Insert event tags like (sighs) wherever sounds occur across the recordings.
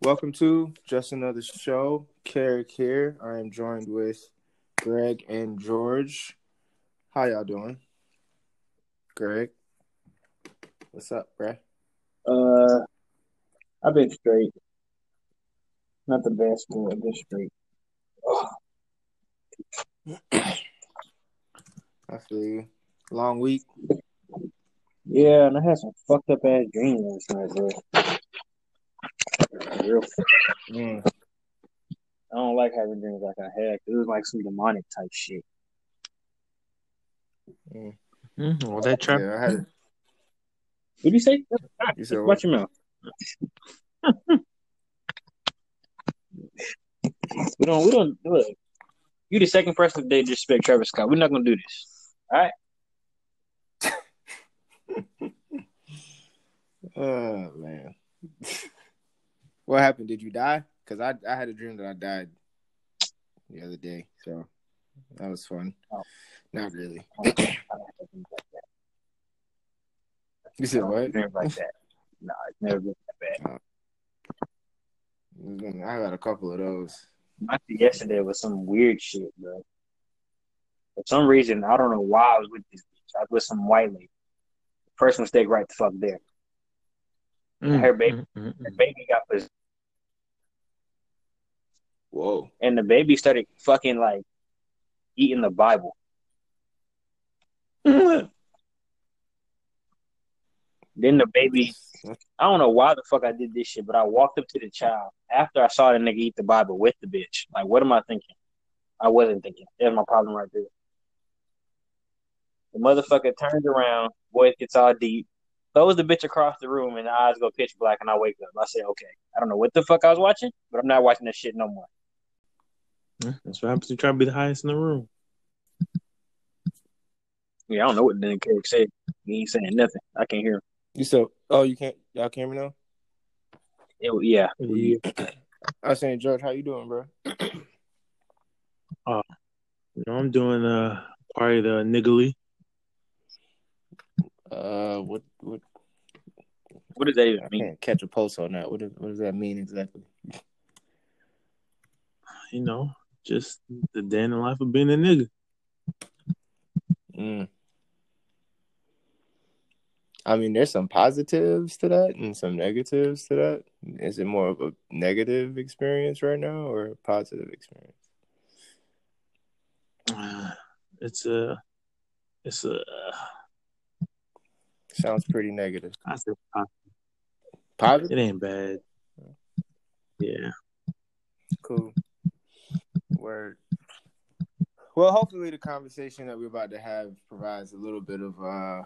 Welcome to just another show. Carrick here. I am joined with Greg and George. How y'all doing? Greg. What's up, bruh? Uh, I've been straight. Not the best, but I've been straight. (clears throat) I feel you. Long week. Yeah, and I had some fucked up ass dreams last night, bro. Real. Mm. I don't like having dreams like I had. 'cause It was like some demonic type shit. Mm, well, that trap. Yeah, I had. What do you say? You said what? Watch your mouth. (laughs) we don't. We don't do it. You the second person today to disrespect Travis Scott. We're not gonna do this. All right. (laughs) Oh man. what happened? Did you die? Because I I had a dream that I died the other day, so that was fun. Oh. Not really. I don't (clears throat) have dreams like that. You said what? like that. No, it's never been that bad. Oh. I got a couple of those. Shit yesterday was some weird shit, bro. For some reason, I don't know why I was with this bitch. I was with some white lady. First mistake right the fuck there. Mm, Her baby- mm, mm, The mm. baby got possessed, Whoa. and the baby started fucking like eating the Bible. (laughs) Then the baby, (laughs) I don't know why the fuck I did this shit, but I walked up to the child after I saw the nigga eat the Bible with the bitch. Like, what am I thinking? I wasn't thinking. There's my problem right there. The motherfucker turns around, voice gets all deep, throws the bitch across the room, and the eyes go pitch black, and I wake up. I say, okay, I don't know what the fuck I was watching, but I'm not watching this shit no more. That's what happens to try to be the highest in the room. Yeah, I don't know what the nigga said. He ain't saying nothing. I can't hear him. You said, oh, you can't, y'all can hear me now? It, yeah. Yeah. I was saying, George, how you doing, bro? You know, I'm doing uh part of the niggly. Uh, what, what, What does that even I mean? can't catch a pulse on that. What, does- what does that mean exactly? You know, just the day in the life of being a nigga. Mm. I mean, there's some positives to that and some negatives to that. Is it more of a negative experience right now or a positive experience? Uh, it's a, it's a. Sounds pretty negative. I said uh, Positive? it ain't bad. Yeah. Cool. Word. Well, hopefully the conversation that we're about to have provides a little bit of uh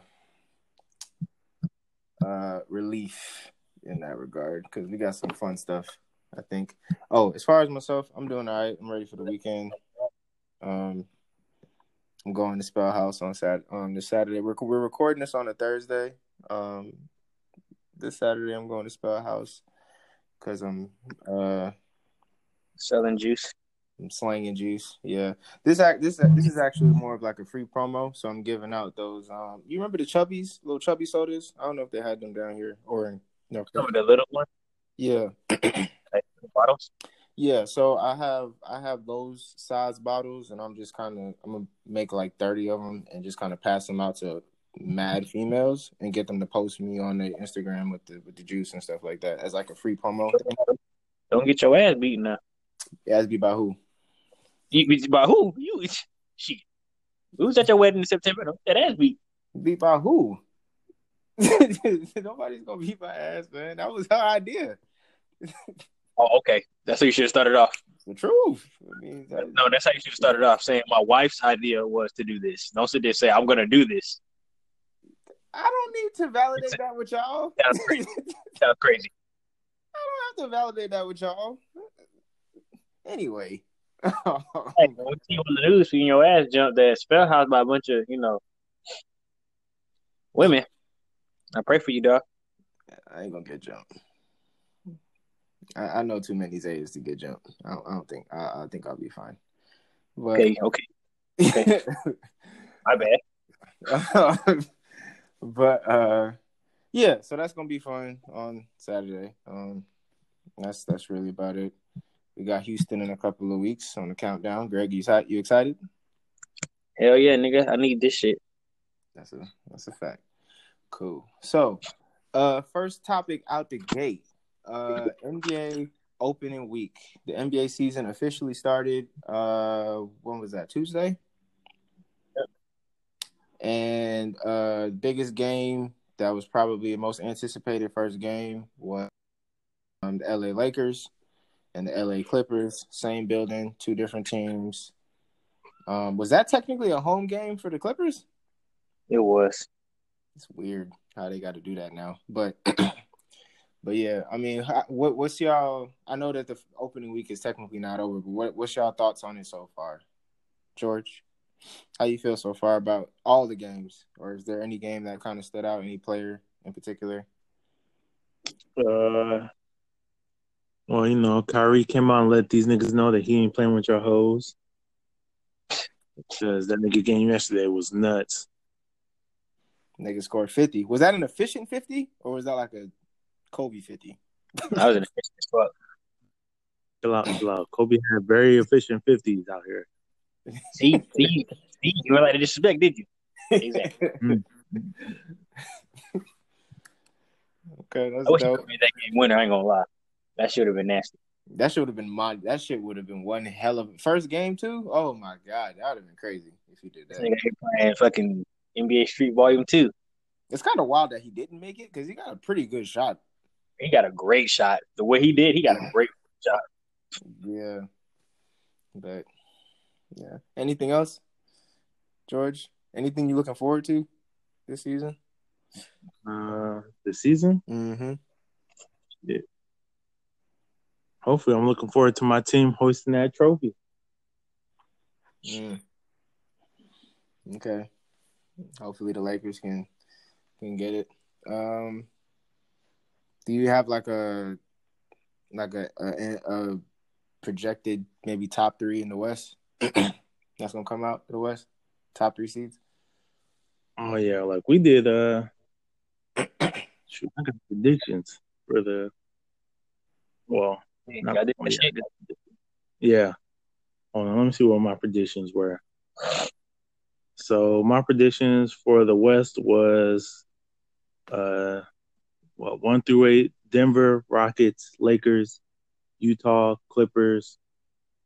uh relief in that regard because we got some fun stuff. I think. Oh, as far as myself, I'm doing all right. I'm ready for the weekend. Um, I'm going to Spelhouse on Sat on this Saturday. We're we're recording this on a Thursday. Um, this Saturday I'm going to Spelhouse because I'm uh Selling juice. I'm slanging juice. Yeah. This act this this is actually more of like a free promo. So I'm giving out those um you remember the chubbies, little chubby sodas? I don't know if they had them down here or in North Some of the little ones, Yeah. (clears throat) like bottles. Yeah. So I have I have those size bottles and I'm just kinda I'm gonna make like thirty of them and just kinda pass them out to mad females and get them to post me on their Instagram with the with the juice and stuff like that as like a free promo. Don't get your ass beaten up. Has to by who? You beat by who? You shit. We was at your wedding in September. Don't get that ass beat. Beat by who? (laughs) Nobody's gonna beat my ass, man. That was her idea. (laughs) Oh, okay. That's how you should have started off. It's the truth. I mean, that- No, that's how you should have started off. Saying my wife's idea was to do this. Don't sit there and say I'm gonna do this. I don't need to validate that with y'all. (laughs) Sounds crazy. Sounds crazy. I don't have to validate that with y'all. Anyway. Hey, when we see you on the news, seeing your ass jumped that Spelhouse by a bunch of you know women. I pray for you, dog. I ain't gonna get jumped. I, I know too many Zayas to get jumped. I don't, I don't think. I, I think I'll be fine. But Okay, okay. Okay. (laughs) My bad. but uh, yeah, so that's gonna be fun on Saturday. Um, that's that's really about it. We got Houston in a couple of weeks on the countdown. Greg, you excited? You excited? Hell yeah, nigga. I need this shit. That's a that's a fact. Cool. So, uh, first topic out the gate. Uh, NBA opening week. The NBA season officially started. Uh, when was that? Tuesday. And uh, biggest game that was probably the most anticipated first game was um, the LA Lakers and the LA Clippers. Same building, two different teams. Um, was that technically a home game for the Clippers? It was. It's weird how they got to do that now, but (clears throat) but yeah, I mean, what what's y'all? I know that the opening week is technically not over, but what what's y'all thoughts on it so far, George? How you feel so far about all the games, or is there any game that kind of stood out? Any player in particular? Uh, well, you know, Kyrie came out and let these niggas know that he ain't playing with your hoes. Because that nigga game yesterday was nuts. Nigga scored 50. Was that an efficient 50 or was that like a Kobe 50? That was an efficient as fuck. Chill out, chill out. Kobe had very efficient 50s out here. See, see, see, you were like to disrespect, did you? Exactly. (laughs) Mm. okay, that's I wish you dope. that game winner. I ain't gonna lie. That should have been nasty. That should have been my. That shit would have been one hell of first game too. Oh my god, that would have been crazy if he did that. nigga playing fucking NBA Street Volume Two. It's kind of wild that he didn't make it because he got a pretty good shot. He got a great shot. The way he did, he got a great shot. Yeah, but yeah. Anything else, George? Anything you looking forward to this season? Uh, the season, Mm-hmm. Yeah. Hopefully, I'm looking forward to my team hoisting that trophy. Mm. Okay. Hopefully the Lakers can can get it. Um, do you have like a like a a, a projected maybe top three in the West (clears throat) that's gonna come out to the West? Top three seeds. Oh yeah, like we did. Uh, (clears throat) shoot, I got predictions for the. Well, Yeah, not, I did oh, yeah, yeah. Hold on, let me see what my predictions were. So my predictions for the West was, uh, well, one through eight: Denver, Rockets, Lakers, Utah, Clippers,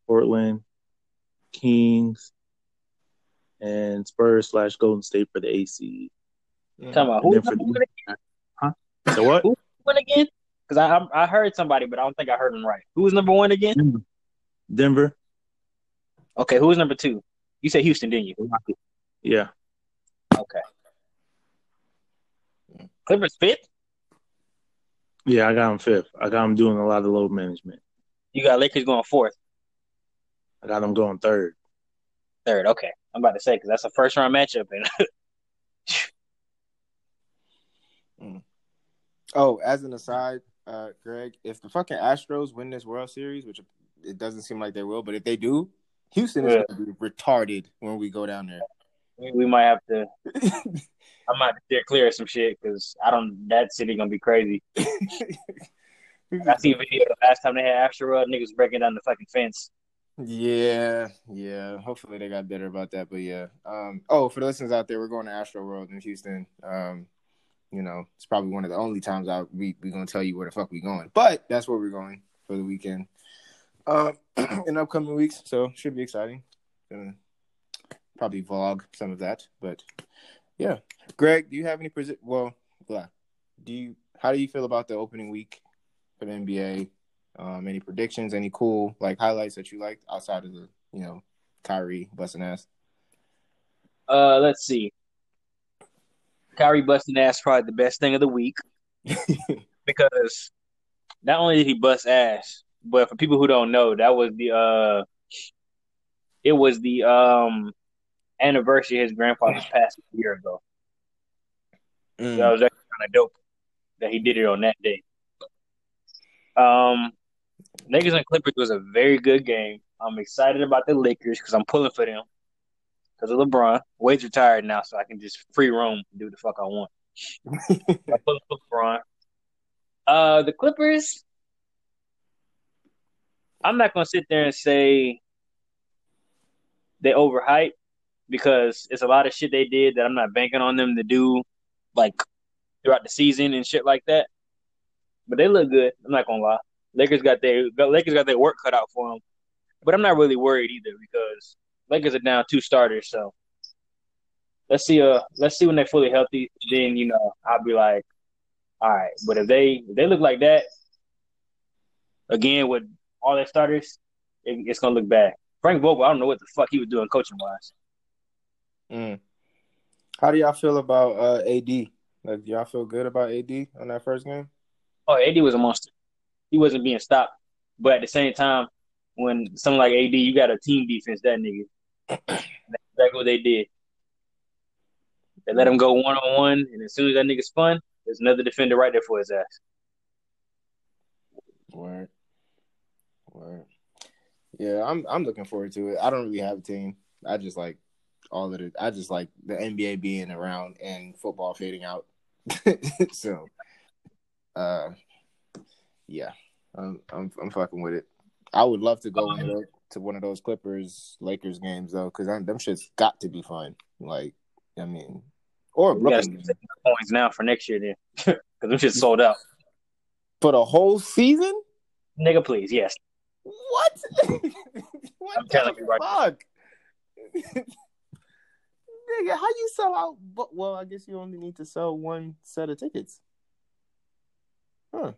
Portland, Kings, and Spurs slash Golden State for the AC. Talking about And who then for number the one huh? So what? Who? one again? Because I I'm- I heard somebody, but I don't think I heard him right. Who was number one again? Denver. Denver. Okay, who was number two? You said Houston, didn't you? Yeah. Okay. Clippers fifth. Yeah, I got him fifth. I got him doing a lot of load management. You got Lakers going fourth, I got him going third. third. Okay, I'm about to say because that's a first round matchup, and (laughs) Oh, as an aside, uh, Greg, if the fucking Astros win this World Series, which it doesn't seem like they will, but if they do, Houston is gonna be retarded when we go down there. We, we might have to. (laughs) I might steer clear of some shit because I don't. That city gonna be crazy. (laughs) I seen a video the last time they had Astro World, niggas breaking down the fucking fence. Yeah, yeah. Hopefully they got better about that, but yeah. Um. Oh, for the listeners out there, we're going to Astro World in Houston. Um. You know, it's probably one of the only times I we we gonna tell you where the fuck we going, but that's where we're going for the weekend. Um, (clears throat) in upcoming weeks, so should be exciting. Gonna probably vlog some of that, but yeah. Greg, do you have any? Presi- well. Do you? How do you feel about the opening week for the NBA? Um, any predictions? Any cool like highlights that you liked outside of the you know Kyrie busting ass? Uh, let's see. Kyrie busting ass probably the best thing of the week (laughs) because not only did he bust ass, but for people who don't know, that was the uh, it was the um anniversary of his grandfather's passed a year ago. Mm. That was actually kind of dope that he did it on that day. Um, Lakers and Clippers was a very good game. I'm excited about the Lakers because I'm pulling for them. because of LeBron. Wade's retired now, so I can just free roam and do the fuck I want. (laughs) I put LeBron. Uh, the Clippers. I'm not gonna sit there and say they overhyped because it's a lot of shit they did that I'm not banking on them to do, like throughout the season and shit like that. But they look good. I'm not gonna lie. Lakers got their Lakers got their work cut out for them, but I'm not really worried either because Lakers are down two starters. So let's see. Uh, let's see when they're fully healthy. Then you know I'll be like, all right. But if they if they look like that again with all their starters, it, it's gonna look bad. Frank Vogel, I don't know what the fuck he was doing coaching wise. Mm. How do y'all feel about uh, AD? Like, y'all feel good about AD on that first game? Oh, AD was a monster. He wasn't being stopped, but at the same time, when someone like AD, you got a team defense. That nigga, that's (coughs) exactly what they did. They let him go one on one, and as soon as that nigga spun, there's another defender right there for his ass. Word. Word. Yeah, I'm I'm looking forward to it. I don't really have a team. I just like all of it. I just like the NBA being around and football fading out. (laughs) so, uh, yeah, I'm, I'm I'm fucking with it. I would love to go um, to one of those Clippers Lakers games though, because them shits got to be fun. Like, I mean, or Brooklyn points now for next year then, (laughs) because them shits sold out for the whole season. Nigga, please, yes. What? (laughs) what I'm telling you right. Fuck? Nigga, how you sell out? But well, I guess you only need to sell one set of tickets. Huh.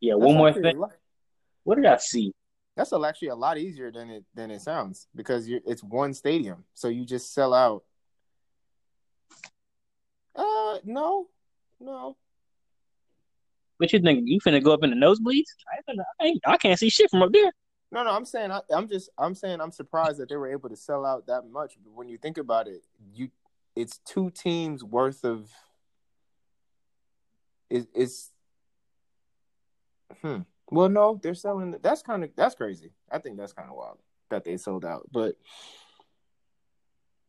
Yeah. That's one more thing. What did I see? That's actually a lot easier than it than it sounds because you it's one stadium, so you just sell out. Uh, no, no. What you think? You finna go up in the nosebleeds? I, I, I can't see shit from up there. No, no, I'm saying I, am just I'm saying I'm surprised that they were able to sell out that much. But when you think about it, you it's two teams worth of it, it's hmm. Well, no, they're selling. That's kind of that's crazy. I think that's kind of wild that they sold out. But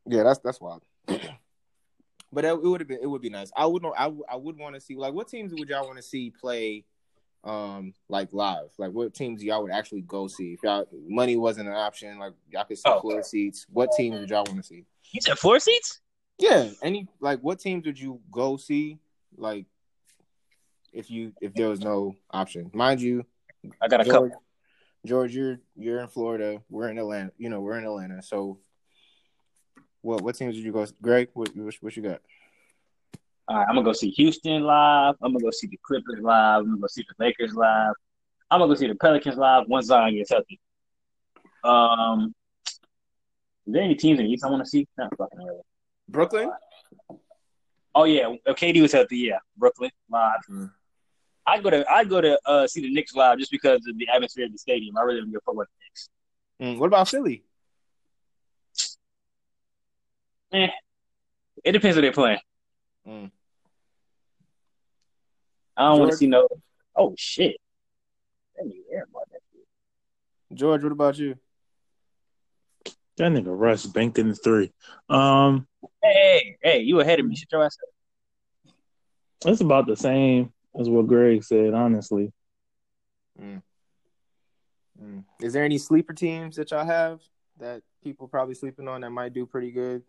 yeah, that's that's wild. (clears throat) but it, it would have been it would be nice. I would know. I I would want to see like what teams would y'all want to see play um like live? Like what teams y'all would actually go see? If y'all money wasn't an option, like y'all could see oh. floor seats, what teams would y'all want to see? You said floor seats? Yeah. Any like what teams would you go see? Like if you if there was no option. Mind you, I got a George, couple. George, you're you're in Florida. We're in Atlanta. You know, we're in Atlanta. So what what teams did you go Greg, what what, what you got? All right, I'm gonna go see Houston live. I'm gonna go see the Clippers live. I'm gonna go see the Lakers live. I'm gonna go see the Pelicans live once Zion gets healthy. Um, is there any teams in the East I want to see? Not fucking really. Brooklyn. Oh yeah, KD was healthy. Yeah, Brooklyn live. Mm. I go to I go to uh, see the Knicks live just because of the atmosphere of the stadium. I really don't give a fuck about the Knicks. Mm. What about Philly? Eh, it depends who they're playing. Mm. I don't want to see no. Oh shit! George, what about you? That nigga Russ banked in the three. Um, hey, hey, you ahead of me? Shut your ass up. It's about the same as what Greg said, honestly. Mm. Mm. Is there any sleeper teams that y'all have that people probably sleeping on that might do pretty good?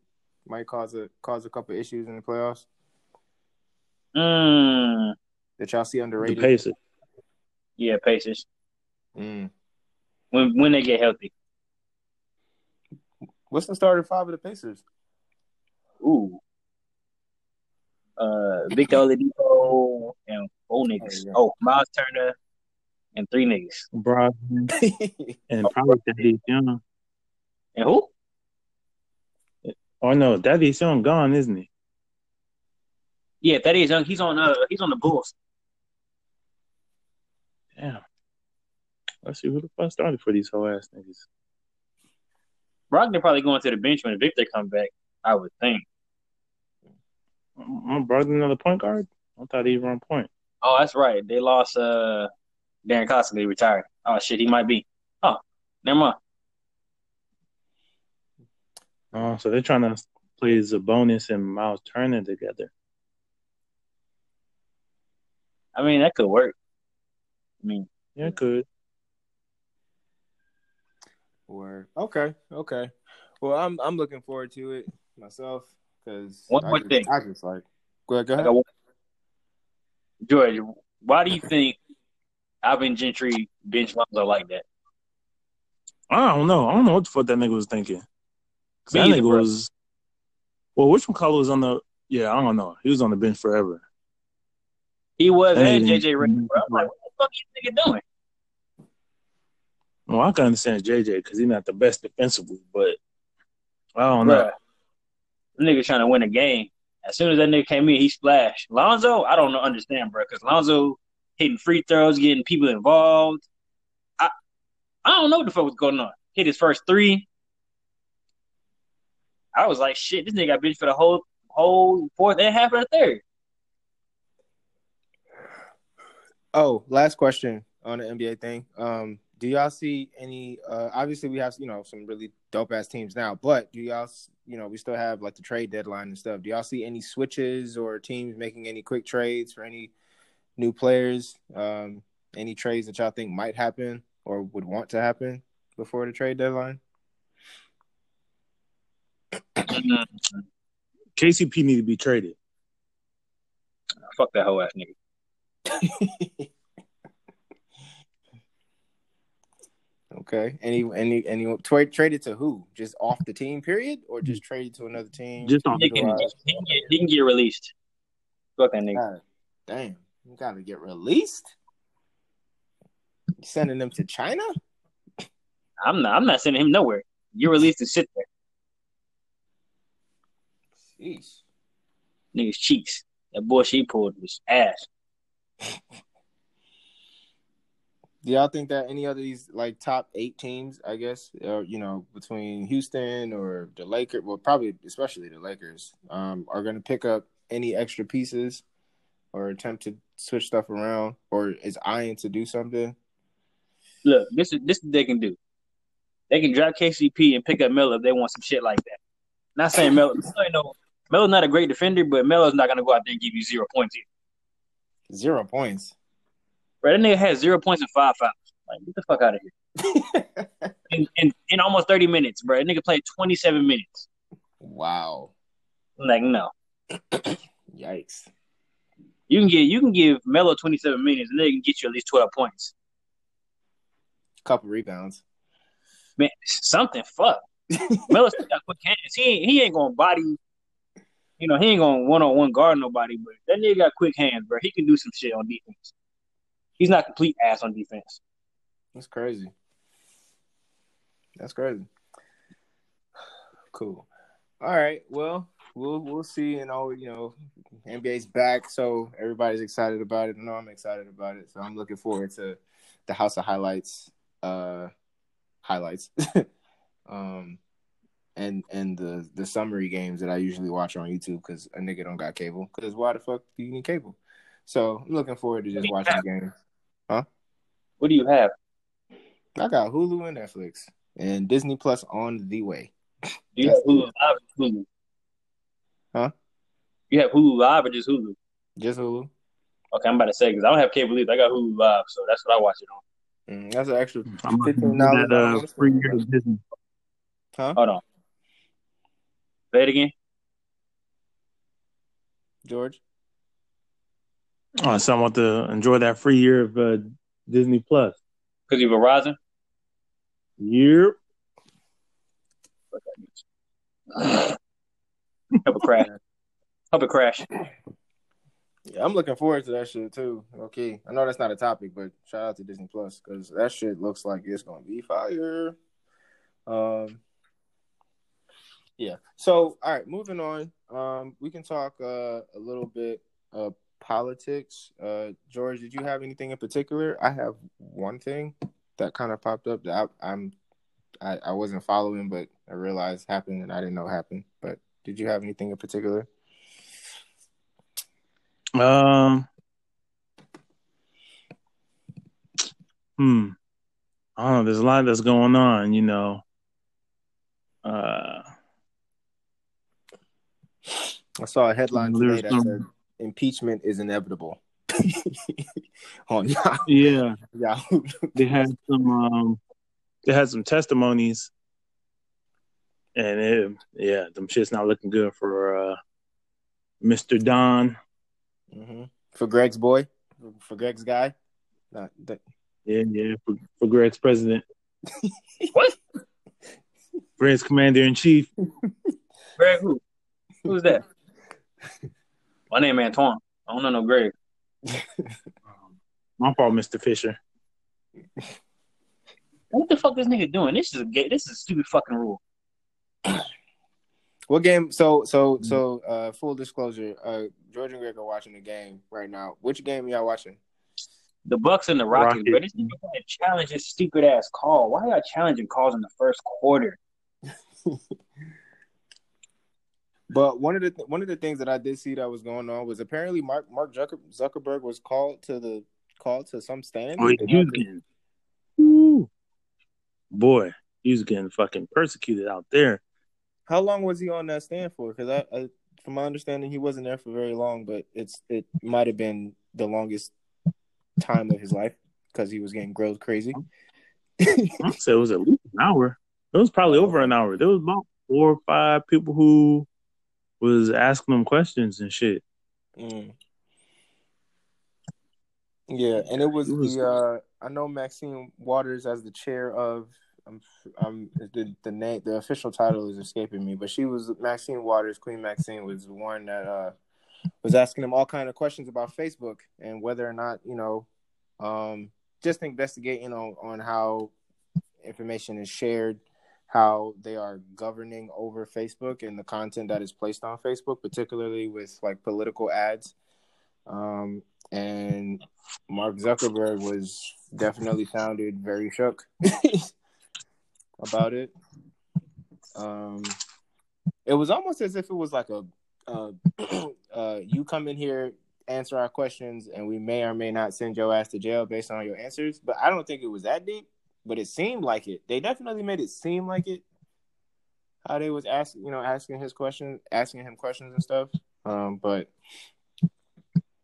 Might cause a cause a couple issues in the playoffs. Mm that y'all see underrated? The Pacers. Yeah, Pacers. Mm. When when they get healthy. What's the starting five of the Pacers? Ooh. Uh, Victor (laughs) Oladipo and four niggas. Oh, yeah. oh, Miles Turner and three niggas. Brogdon (laughs) and probably Thaddeus Young. And who? Oh no, Thaddeus Young gone, isn't he? Yeah, Thaddeus Young. He's on. Uh, he's on the Bulls. Damn. Let's see who the fuck started for these whole ass niggas. Brogdon probably going to the bench when Victor come back. I would think. I'm Brogdon another point guard. I thought he was on point. Oh, that's right. They lost uh Darren. He retired. Oh shit, he might be. Oh, never mind. Oh, so they're trying to play Sabonis and Miles Turner together. I mean, that could work. I mean, yeah, it could. Or okay, okay. Well, I'm I'm looking forward to it myself because one more just, thing. I just like go ahead. Go ahead. George, why do you think Alvin Gentry bench are like that? I don't know. I don't know what the fuck that nigga was thinking. That nigga bro. was. Well, which one color was on the? Yeah, I don't know. He was on the bench forever. He was and JJ Redick. Like, what the fuck you nigga doing? Well, I can understand JJ because he's not the best defensively, but I don't know. The nigga trying to win a game. As soon as that nigga came in, he splashed. Lonzo, I don't know, understand, bro, because Lonzo hitting free throws, getting people involved. I I don't know what the fuck was going on. Hit his first three. I was like, shit, this nigga got benched for the whole whole fourth and half of the third. Oh, last question on the NBA thing. Um, do y'all see any? Uh, obviously, we have you know some really dope ass teams now, but do y'all you know we still have like the trade deadline and stuff? Do y'all see any switches or teams making any quick trades for any new players? Um, any trades that y'all think might happen or would want to happen before the trade deadline? KCP need to be traded. Fuck that whole ass nigga. Okay. Any any any tra- traded to who? Just off the team, period, or just traded to another team? Just on he can, he, can get, he can get released. Fuck that nigga. God, damn, you gotta get released. You sending them to China? I'm not. I'm not sending him nowhere. You're released to sit there. Jeez. Niggas cheeks. That boy she pulled was ass. Do y'all think that any of these like top eight teams, I guess, or you know, between Houston or the Lakers, well, probably especially the Lakers, um, are going to pick up any extra pieces or attempt to switch stuff around, or is eyeing to do something? Look, this is this they can do. They can drop KCP and pick up Melo if they want some shit like that. Not saying Melo, you know, Melo's not a great defender, but Melo's not gonna go out there and give you zero points either. Zero points. Bro, that nigga has zero points and five fouls. Like, get the fuck out of here. (laughs) in, in, in almost 30 minutes, bro. That nigga played 27 minutes. Wow. Like, no. (clears throat) Yikes. You can get you can give Melo 27 minutes and they can get you at least 12 points. Couple rebounds. Man, something fuck. (laughs) Melo got quick hands. He ain't, he ain't gonna body you know, he ain't gonna one on one guard nobody, but that nigga got quick hands, bro. He can do some shit on defense. He's not complete ass on defense. That's crazy. That's crazy. (sighs) Cool. All right. Well, we'll we'll see. And all you know, NBA's back, so everybody's excited about it. I know I'm excited about it, so I'm looking forward to the House of Highlights. Uh, highlights. (laughs) um, and and the the summary games that I usually watch on YouTube because a nigga don't got cable. Because why the fuck do you need cable? So I'm looking forward to just watching the games. Huh? What do you have? I got Hulu and Netflix and Disney Plus on the way. Do you have Hulu Live or Hulu? Huh? You have Hulu Live or just Hulu? Just Hulu. Okay, I'm about to say because I don't have cable either. I got Hulu Live, so that's what I watch it on. Mm, that's an extra I'm fifteen that, dollars. uh, free year of Disney. Huh? Hold on. Say it again. George. Oh, so I want to enjoy that free year of uh, Disney Plus. Because you Verizon? Yep. (sighs) Hope it crash. Hope it crash. Yeah, I'm looking forward to that shit too. Okay, I know that's not a topic, but shout out to Disney Plus because that shit looks like it's gonna be fire. Um, yeah. So, all right, moving on. Um, we can talk uh, a little bit of politics. Uh, George, did you have anything in particular? I have one thing that kind of popped up that I, I'm I, I wasn't following, but I realized happened and I didn't know happened. But did you have anything in particular? Um. Hmm. I don't know. There's a lot that's going on, you know. Uh, I saw a headline today that said impeachment is inevitable. (laughs) on Yahoo. Yeah, Yahoo. they had some um they had some testimonies and it, yeah them shit's not looking good for uh mr don hmm For Greg's boy, for Greg's guy. Not that, yeah yeah for, for greg's president (laughs) What? greg's commander-in-chief Greg who? Who's that? My name Antoine. I don't know no Greg. my fault mr fisher What the fuck this nigga doing? This is a gay. This is a stupid fucking rule. (clears throat) what game? So so so. Uh, full disclosure. Uh, George and Greg are watching the game right now. Which game are y'all watching? The Bucks and the Rockets, Rockets. bro. This nigga challenge this stupid ass call. Why are y'all challenging calls in the first quarter? (laughs) But one of the one of the things that I did see that was going on was apparently Mark Mark Zucker- Zuckerberg was called to the called to some stand. oh, he was getting Ooh. boy he was getting fucking persecuted out there How long was he on that stand for? Because I, I, from my understanding, he wasn't there for very long, but it's it might have been the longest time of his life because he was getting grilled crazy. Say it was at least an hour. It was probably over an hour. There was about four or five people who was asking them questions and shit. Mm. Yeah, and it was, It was- the uh I know Maxine Waters as the chair of um, um the the name the official title is escaping me, but she was Maxine Waters, Queen Maxine was the one that uh was asking them all kind of questions about Facebook and whether or not, you know, um just investigating on on how information is shared, how they are governing over Facebook and the content that is placed on Facebook, particularly with like political ads. Um, and Mark Zuckerberg was definitely sounded very shook (laughs) about it. Um, it was almost as if it was like a, uh, (clears throat) uh, you come in here, answer our questions, and we may or may not send your ass to jail based on your answers. But I don't think it was that deep. But it seemed like it. They definitely made it seem like it. How they was asking, you know, asking his questions, asking him questions and stuff. Um, but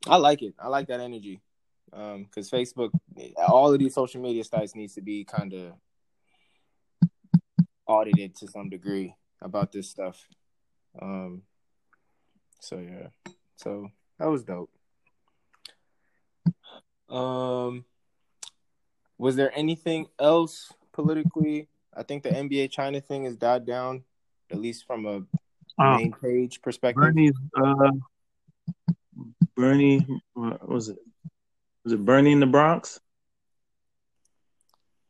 I like it. I like that energy. Um, because Facebook, all of these social media sites needs to be kind of audited to some degree about this stuff. Um, so yeah, so that was dope. Um, was there anything else politically? I think the NBA China thing has died down, at least from a Um, main page perspective. Bernie's uh Bernie what was it? Was it Bernie in the Bronx?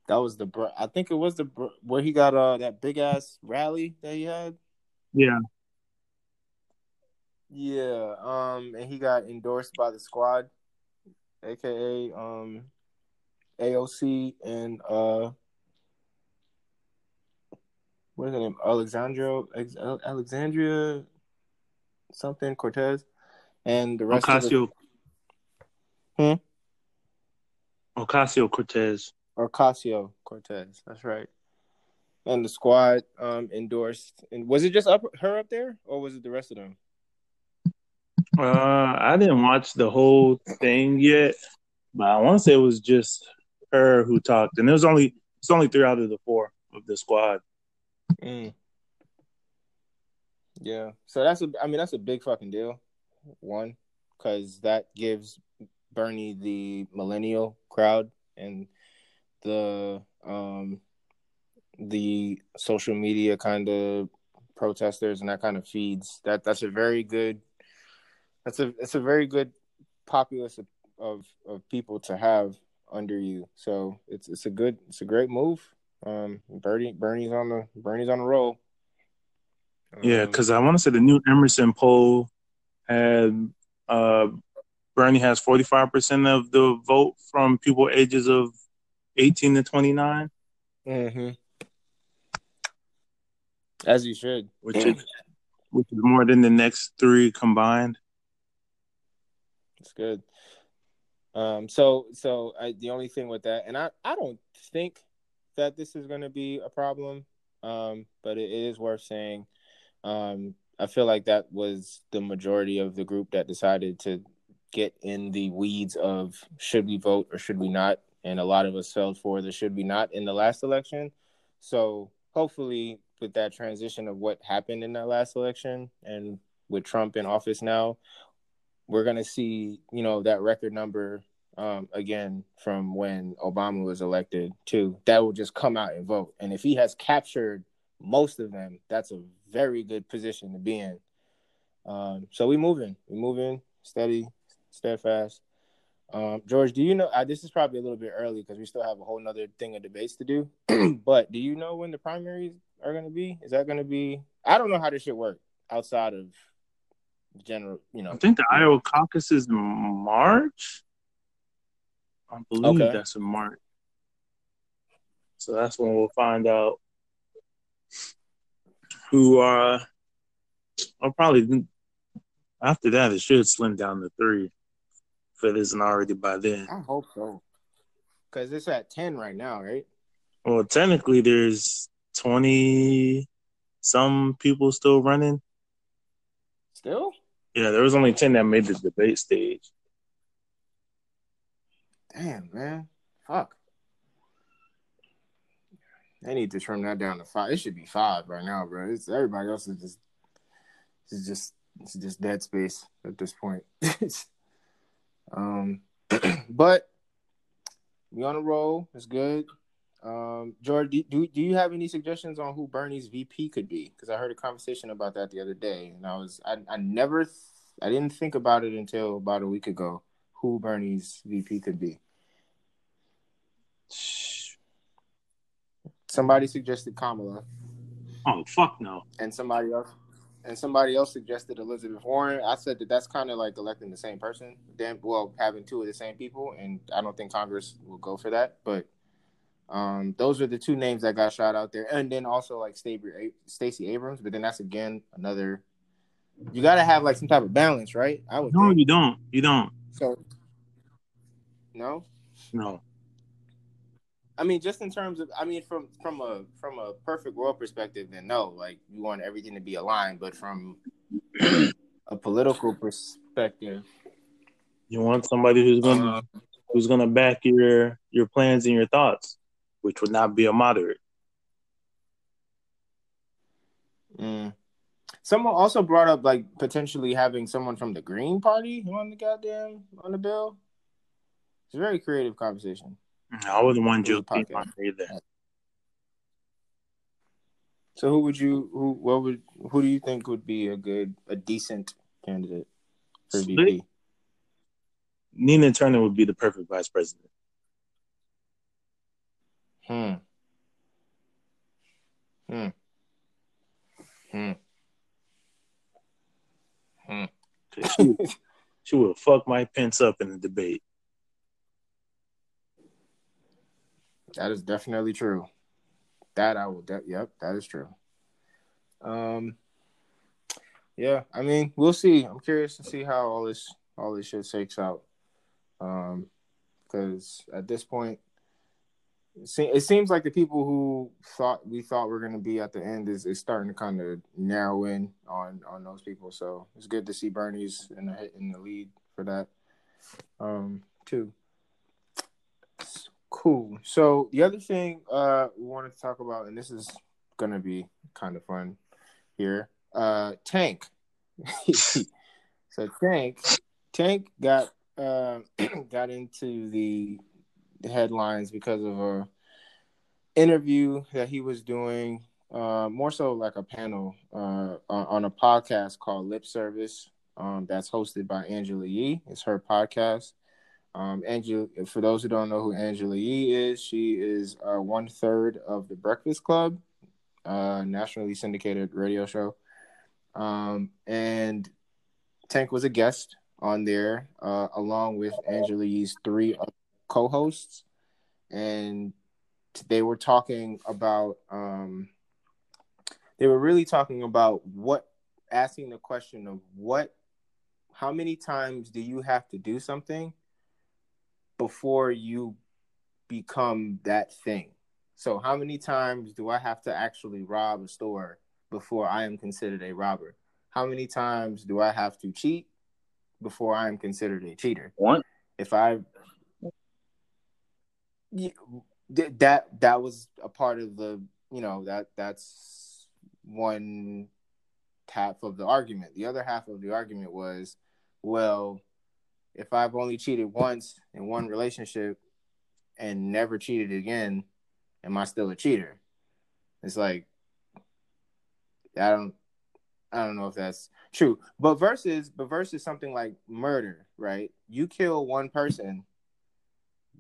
That was the I think it was the where he got uh that big ass rally that he had. Yeah. Yeah, um, and he got endorsed by the squad, aka um, AOC and uh, what is her name? Alexandria, Ex- Alexandria, something Cortez, and the rest of Ocasio. Hmm? Ocasio Cortez. Ocasio Cortez. That's right. And the squad um endorsed. And was it just up her up there, or was it the rest of them? Uh I didn't watch the whole thing yet, but I want to say it was just her who talked, and it was only it's only three out of the four of the squad. Mm. Yeah. So that's a I mean that's a big fucking deal. One, because that gives Bernie the millennial crowd and the um the social media kind of protesters and that kind of feeds that that's a very good that's a it's a very good populace of, of of people to have under you so it's it's a good it's a great move um bernie bernie's on the bernie's on the roll Yeah, Um, because I want to say the new Emerson poll had uh, Bernie has forty five percent of the vote from people ages of eighteen to twenty nine, mhm. as you should which is which is more than the next three combined. It's good. Um, so so I, the only thing with that, and I I don't think that this is going to be a problem, um, but it, it is worth saying. Um, I feel like that was the majority of the group that decided to get in the weeds of should we vote or should we not, and a lot of us fell for the should we not in the last election. So hopefully, with that transition of what happened in that last election, and with Trump in office now, we're gonna see you know that record number um, again from when Obama was elected too. That will just come out and vote, and if he has captured most of them, that's a very good position to be in. Um, so we moving, we moving steady, steadfast. Um, George, do you know? Uh, this is probably a little bit early because we still have a whole nother thing of debates to do. (clears throat) but do you know when the primaries are going to be? Is that going to be? I don't know how this should work outside of general. You know, I think the Iowa caucus is March. I believe okay. that's in March. So that's when we'll find out who uh I'll probably after that it should slim down to three if it isn't already by then. I hope so. Cause it's at ten right now, right? Well technically there's twenty some people still running. Still? Yeah, there was only ten that made the debate stage. Damn, man. Fuck. They need to trim that down to five. It should be five right now, bro. It's everybody else is just it's just it's just dead space at this point. (laughs) um, (clears throat) but we on a roll. It's good. Um, George, do, do, do you have any suggestions on who Bernie's VP could be? Because I heard a conversation about that the other day, and I was I, I never th- I didn't think about it until about a week ago. Who Bernie's VP could be? Somebody suggested Kamala. Oh fuck no! And somebody else, and somebody else suggested Elizabeth Warren. I said that that's kind of like electing the same person. Then, well, having two of the same people, and I don't think Congress will go for that. But um, those are the two names that got shot out there, and then also like Stacey Abrams. But then that's again another. You got to have like some type of balance, right? I would. No, think. you don't. You don't. So. No. No. I mean, just in terms of, I mean, from from a from a perfect world perspective, then no, like you want everything to be aligned. But from a political perspective, you want somebody who's gonna uh, who's gonna back your your plans and your thoughts, which would not be a moderate. Mm. Someone also brought up like potentially having someone from the Green Party on the goddamn on the bill. It's a very creative conversation. I wouldn't want Joe on either. So who would you who what would who do you think would be a good a decent candidate for VP? Nina Turner would be the perfect vice president. Hmm. Hmm. Hmm. Hmm. She, she would fuck Mike Pence up in the debate. That is definitely true. That I will. De- yep, that is true. Um, yeah, I mean, we'll see. I'm curious to see how all this all this shit shakes out. Um, because at this point, it, seems like the people who thought we thought were going to be at the end is, is starting to kind of narrow in on on those people. So it's good to see Bernie's in the in the lead for that. Um, too. Cool. So the other thing uh we wanted to talk about, and this is gonna be kind of fun here. Uh Tank. (laughs) so Tank Tank got uh (clears throat) got into the, the headlines because of a interview that he was doing, uh more so like a panel uh on, a podcast called Lip Service. Um, that's hosted by Angela Yee. It's her podcast. Um, Angela, for those who don't know who Angela Yee is, she is uh, one third of the Breakfast Club, uh, nationally syndicated radio show. Um, and Tank was a guest on there, uh, along with Angela Yee's three co-hosts, and they were talking about. Um, they were really talking about what, asking the question of what, how many times do you have to do something before you become that thing. So, how many times do I have to actually rob a store before I am considered a robber? how many times do I have to cheat before I'm considered a cheater? One. If I that that was a part of the you know that that's one half of the argument. The other half of the argument was, well, if I've only cheated once in one relationship and never cheated again, am I still a cheater? It's like I don't I don't know if that's true. But versus but versus something like murder, right? You kill one person,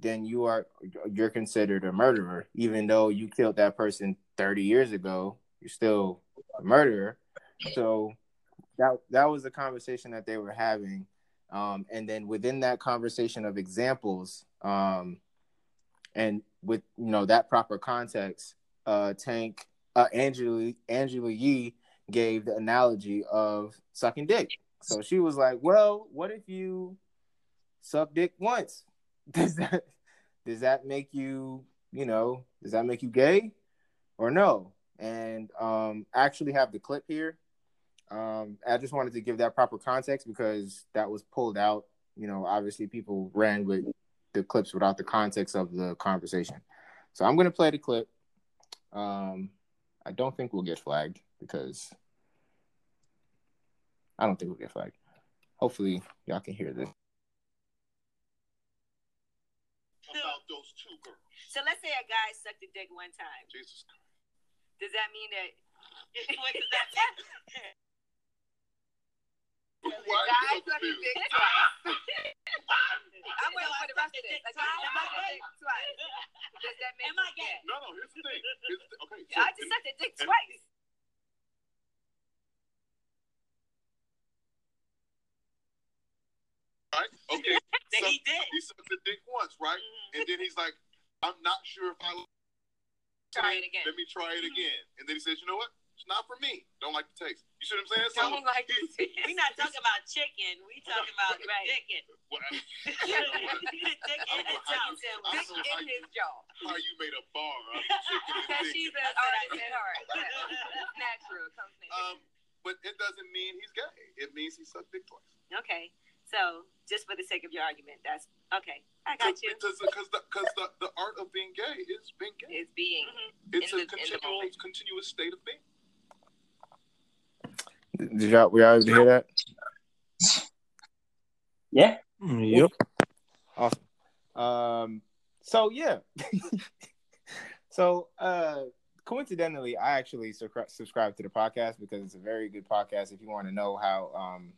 then you are you're considered a murderer. Even though you killed that person 30 years ago, you're still a murderer. So that that was the conversation that they were having. Um, and then within that conversation of examples, um, and with you know that proper context, uh, Tank uh, Angela Angela Yee gave the analogy of sucking dick. So she was like, "Well, what if you suck dick once? (laughs) Does that does that make you you know does that make you gay or no?" And um, actually have the clip here. Um, I just wanted to give that proper context because that was pulled out. You know, obviously people ran with the clips without the context of the conversation. So I'm going to play the clip. Um, I don't think we'll get flagged because I don't think we'll get flagged. Hopefully, y'all can hear this. About those two girls. So let's say a guy sucked a dick one time. Jesus Christ. Does that mean that? (laughs) What does that Guy sucked a dick twice. (laughs) I'm waiting for the rest of this. Like, I sucked a dick twice. Does that make Am I gay? gay? No, no. Here's the thing. Here's the, okay. So I just sucked a dick twice. Right? Okay. (laughs) That so he did. he sucked a dick once, right? And then he's like, I'm not sure if I Try it again. Let me try it again. And then he says, you know what? It's not for me. Don't like the taste. You see what I'm saying? So Don't like he- this. We're not talking about chicken. We talking about (laughs) Right. chicken. (laughs) well, I- chicken I in don't know jaw you- sandwich. I Dick don't know how in his jaw. how you made a bar out of chicken and Because dick. she's an That's what I artist at heart. Natural. Comes natural. Um, but it doesn't mean he's gay. It means he sucked dick twice. Okay. So, just for the sake of your argument, that's okay. I got you. Because because the, cause the, the art of being gay is being gay. It's being. It's in a the- in the continual continuous state of being. Did y'all were y'all hear that? Yeah. Yep. Awesome. Um, so yeah. (laughs) so uh coincidentally, I actually subscri- subscribe to the podcast because it's a very good podcast if you want to know how um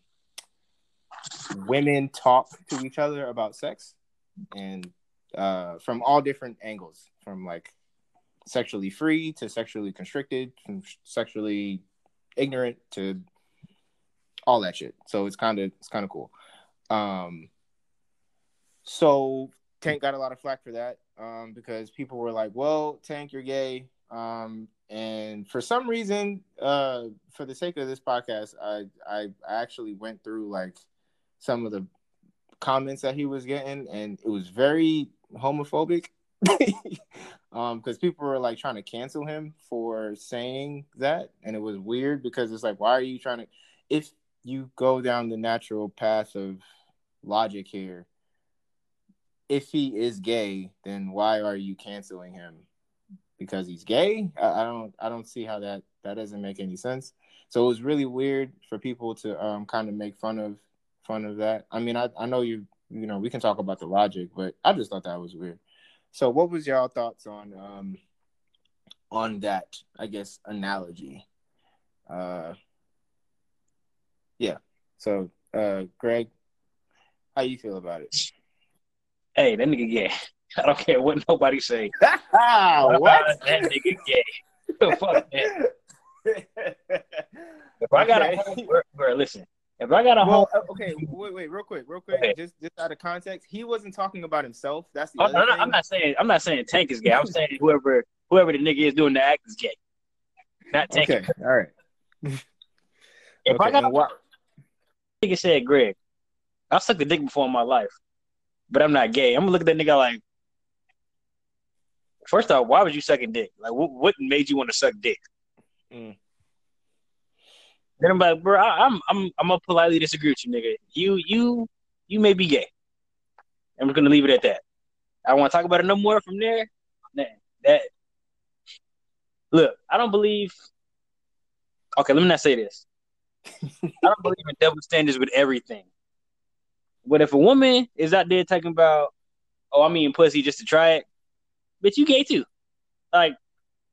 women talk to each other about sex and uh from all different angles, from like sexually free to sexually constricted, from sexually ignorant to all that shit. So it's kind of it's kind of cool. Um so Tank got a lot of flack for that um, because people were like, "Well, Tank, you're gay," um, and for some reason, uh, for the sake of this podcast, I, I I actually went through like some of the comments that he was getting, and it was very homophobic. (laughs) um, because people were like trying to cancel him for saying that, and it was weird because it's like, why are you trying to? If you go down the natural path of logic here if he is gay, then why are you canceling him? Because he's gay? I, I don't I don't see how that that doesn't make any sense. So it was really weird for people to um kind of make fun of fun of that. I mean, I, I know you you know we can talk about the logic, but I just thought that was weird. So what was y'all thoughts on um on that I guess analogy? Uh yeah. So uh Greg, how you feel about it? Hey, that nigga gay. (laughs) I don't care what nobody say. (laughs) What? (laughs) That nigga gay. Fuck that. If I got a Okay. bro, bro, listen. If I got a well, uh, okay, wait, wait, real quick, real quick, Okay. just just out of context, he wasn't talking about himself. That's the Oh, other no, no, thing. I'm not saying I'm not saying Tank is gay. I'm saying whoever whoever the nigga is doing the act is gay. Not Tank. Okay, all right. If I Okay, got a nigga said, Greg, I sucked a dick before in my life, but I'm not gay. I'm gonna look at that nigga like, first off, why was you sucking dick? Like, what, what made you want to suck dick? Then I'm like, bro, I, I'm I'm I'm gonna politely disagree with you, nigga. You you you may be gay. I'm just gonna leave it at that. I want to talk about it no more from there. That, that look, I don't believe. Okay, let me not say this. (laughs) I don't believe in double standards with everything. But if a woman is out there talking about, oh, I'm eating pussy just to try it, but you gay too. Like,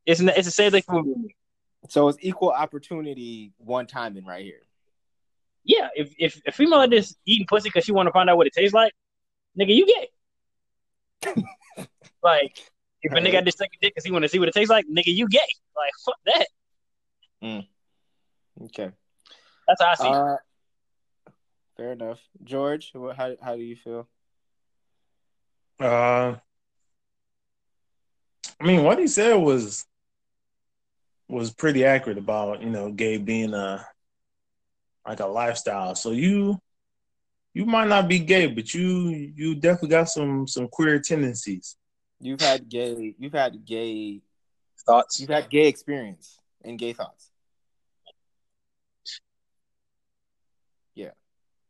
it's it's the same thing for me. So it's equal opportunity one timing right here. Yeah, if if a female like this eating pussy because she want to find out what it tastes like, nigga, you gay. (laughs) like, if a nigga just take a dick because he want to see what it tastes like, nigga, you gay. Like, fuck that. Okay. That's how I see it. Uh, fair enough. George, what, how how do you feel? Uh, I mean, what he said was was pretty accurate about you know gay being a like a lifestyle. So you you might not be gay, but you you definitely got some some queer tendencies. You've had gay. You've had gay. Thoughts? You've had gay experience and gay thoughts. Yeah,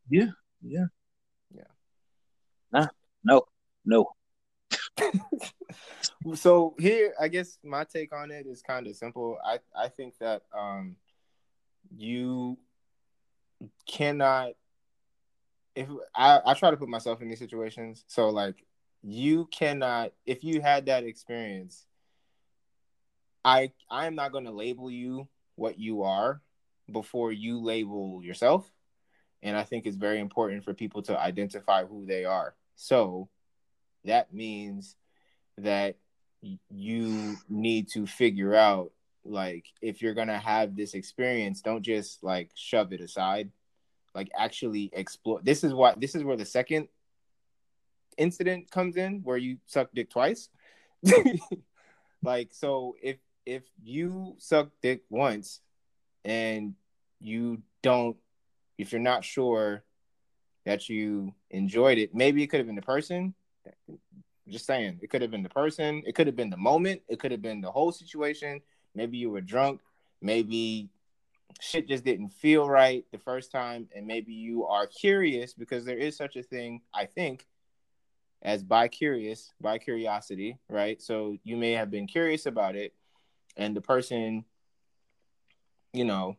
yeah. Yeah. Yeah. Nah. No, no. (laughs) So here, I guess my take on it is kind of simple. I I think that um, you cannot. If I I try to put myself in these situations, so like you cannot if you had that experience. I I am not going to label you what you are before you label yourself, and I think it's very important for people to identify who they are. So that means that you need to figure out like if you're gonna have this experience don't just like shove it aside. Like actually explore this is what this is where the second incident comes in where you suck dick twice. (laughs) Like so if if you suck dick once and you don't if you're not sure that you enjoyed it maybe it could have been the person just saying, it could have been the person, it could have been the moment, it could have been the whole situation. Maybe you were drunk, maybe shit just didn't feel right the first time, and maybe you are curious because there is such a thing, I think, as bi curious, by curiosity, right? So you may have been curious about it, and the person, you know,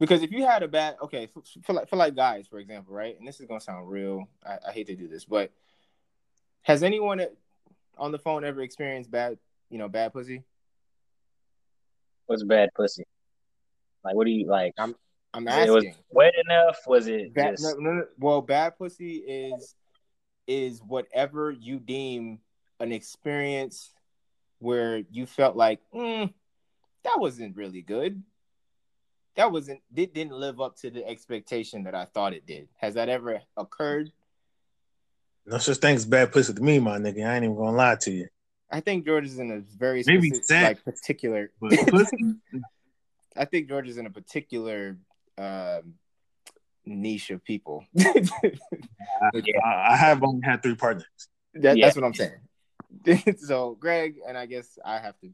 because if you had a bad, okay, for, for like for like guys, for example, right? And this is gonna sound real. I, I hate to do this, but has anyone on the phone ever experienced bad, you know, bad pussy? What's bad pussy? Like, what do you like? I'm I'm it was asking. wet enough? Was it Bad, just no, no, no. Well, bad pussy is is whatever you deem an experience where you felt like mm, that wasn't really good. That wasn't it didn't live up to the expectation that I thought it did. Has that ever occurred? No such thing as bad pussy to me, my nigga. I ain't even gonna lie to you. I think George is in a very Maybe specific, sex, like particular. (laughs) I think George is in a particular um, niche of people. (laughs) I, I have only had three partners. That, Yeah. That's what I'm saying. (laughs) so, Greg, and I guess I have to.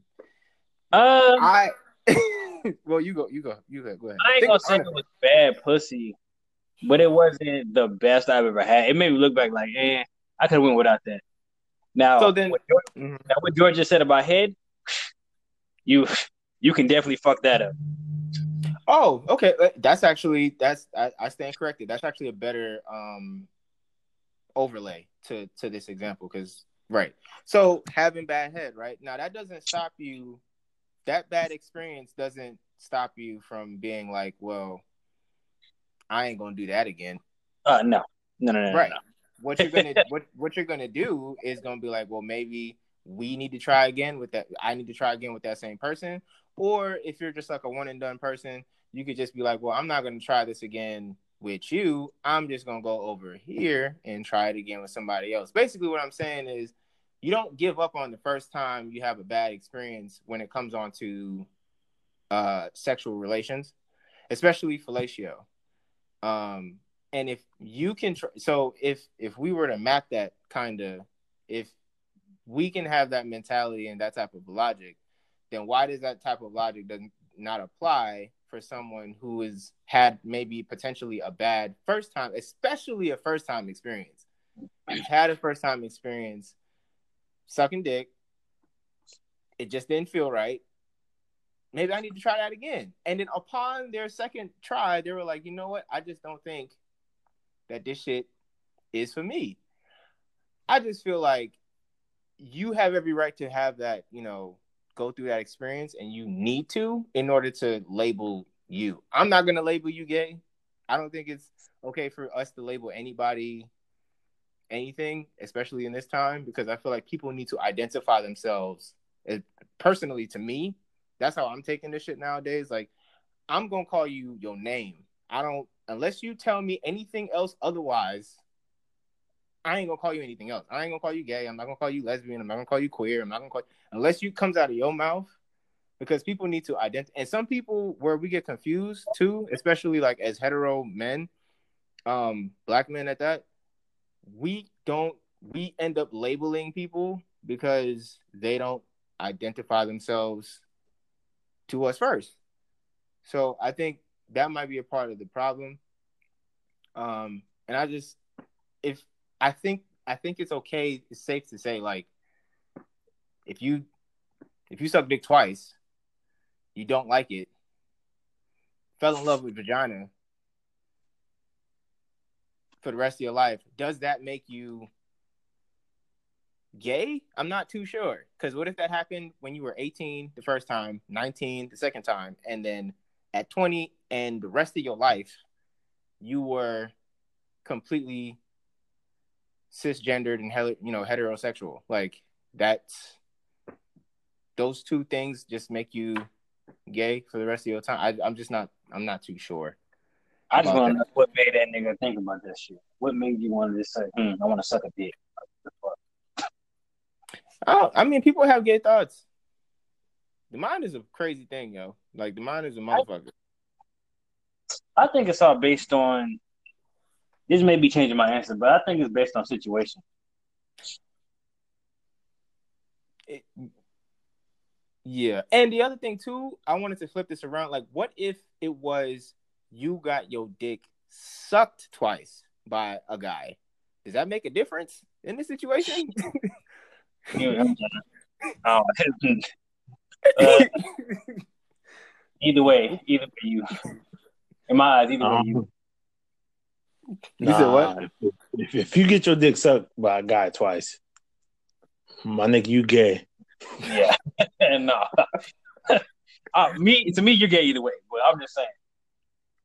um I well, you go, you go, you go. Go ahead. I ain't Think gonna say it was bad pussy, but it wasn't the best I've ever had. It made me look back like, eh, I could have went without that. Now, So then- what George, Mhm. now what George just said about head, you you can definitely fuck that up. Oh, okay. Uh, That's actually that's I, I stand corrected. That's actually a better um overlay to to this example because right. So having bad head, right now that doesn't stop you. That bad experience doesn't stop you from being like, well, I ain't gonna do that again. Uh, no, no, no, no, right. no. What you're gonna (laughs) what what you're gonna do is gonna be like, well, maybe we need to try again with that. I need to try again with that same person. Or if you're just like a one and done person, you could just be like, well, I'm not gonna try this again with you. I'm just gonna go over here and try it again with somebody else. Basically, what I'm saying is, you don't give up on the first time you have a bad experience when it comes on to uh, sexual relations, especially fellatio. Um, and if you can, tr- so if if we were to map that kind of, if we can have that mentality and that type of logic, then why does that type of logic doesn't not apply for someone who has had maybe potentially a bad first time, especially a first time experience. You've had a first time experience sucking dick. It just didn't feel right. Maybe I need to try that again. And then upon their second try, they were like, you know what? I just don't think that this shit is for me. I just feel like you have every right to have that, you know, go through that experience and you need to in order to label you. I'm not going to label you gay. I don't think it's okay for us to label anybody anything, especially in this time, because I feel like people need to identify themselves. It, personally, to me, that's how I'm taking this shit nowadays. Like, I'm gonna call you your name. I don't unless you tell me anything else otherwise. I ain't gonna call you anything else. I ain't gonna call you gay. I'm not gonna call you lesbian. I'm not gonna call you queer. I'm not gonna call unless you comes out of your mouth because people need to identify. And some people where we get confused too, especially like as hetero men, um, black men at that, we don't we end up labeling people because they don't identify themselves to us first. So I think that might be a part of the problem. Um, and I just if I think I think it's okay, it's safe to say like if you if you suck dick twice, you don't like it, fell in love with vagina for the rest of your life, does that make you gay? I'm not too sure. Because what if that happened when you were 18 the first time, 19 the second time, and then at 20 and the rest of your life, you were completely cisgendered and you know heterosexual. Like that's those two things just make you gay for the rest of your time. I, I'm just not. I'm not too sure. I just want to know what made that nigga think about that shit. What made you want to just say, hmm, I want to suck a dick? Oh, I mean, people have gay thoughts. The mind is a crazy thing, yo. Like the mind is a motherfucker. I think it's all based on. This may be changing my answer, but I think it's based on situation. It- yeah, and the other thing too, I wanted to flip this around. Like, what if it was you got your dick sucked twice by a guy? Does that make a difference in this situation? (laughs) You know, um, uh, either way, either way, you. In my eyes, either way, you. Um, You said what? nah, If, if you get your dick sucked by a guy twice, my nigga, you gay. Yeah, (laughs) no. (laughs) uh, me to me, you're gay either way. But I'm just saying.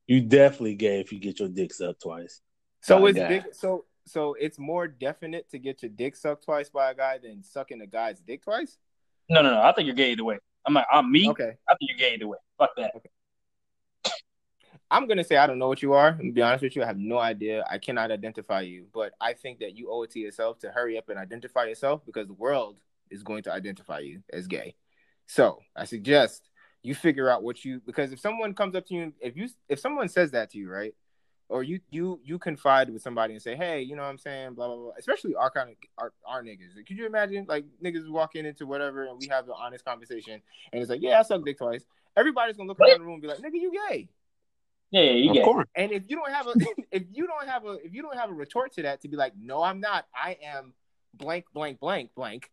You definitely gay if you get your dick sucked twice. So by a it's big. So so it's more definite to get your dick sucked twice by a guy than sucking a guy's dick twice. No, no, no. I think you're gay either way. I'm like, I'm me. Okay, I think you're gay either way. Fuck that. Okay. I'm gonna say I don't know what you are. To be honest with you, I have no idea. I cannot identify you, but I think that you owe it to yourself to hurry up and identify yourself because the world is going to identify you as gay. So I suggest you figure out what you because if someone comes up to you, if you if someone says that to you, right, or you you you confide with somebody and say, hey, you know what I'm saying, blah blah blah. Especially our kind of our, our niggas. Could you imagine like niggas walking into whatever and we have an honest conversation and it's like, yeah, I sucked dick twice. Everybody's gonna look around the room and be like, nigga, you gay. Yeah, yeah, you Of gay. course. And if you don't have a (laughs) if you don't have a if you don't have a retort to that to be like, no, I'm not, I am blank, blank, blank, blank,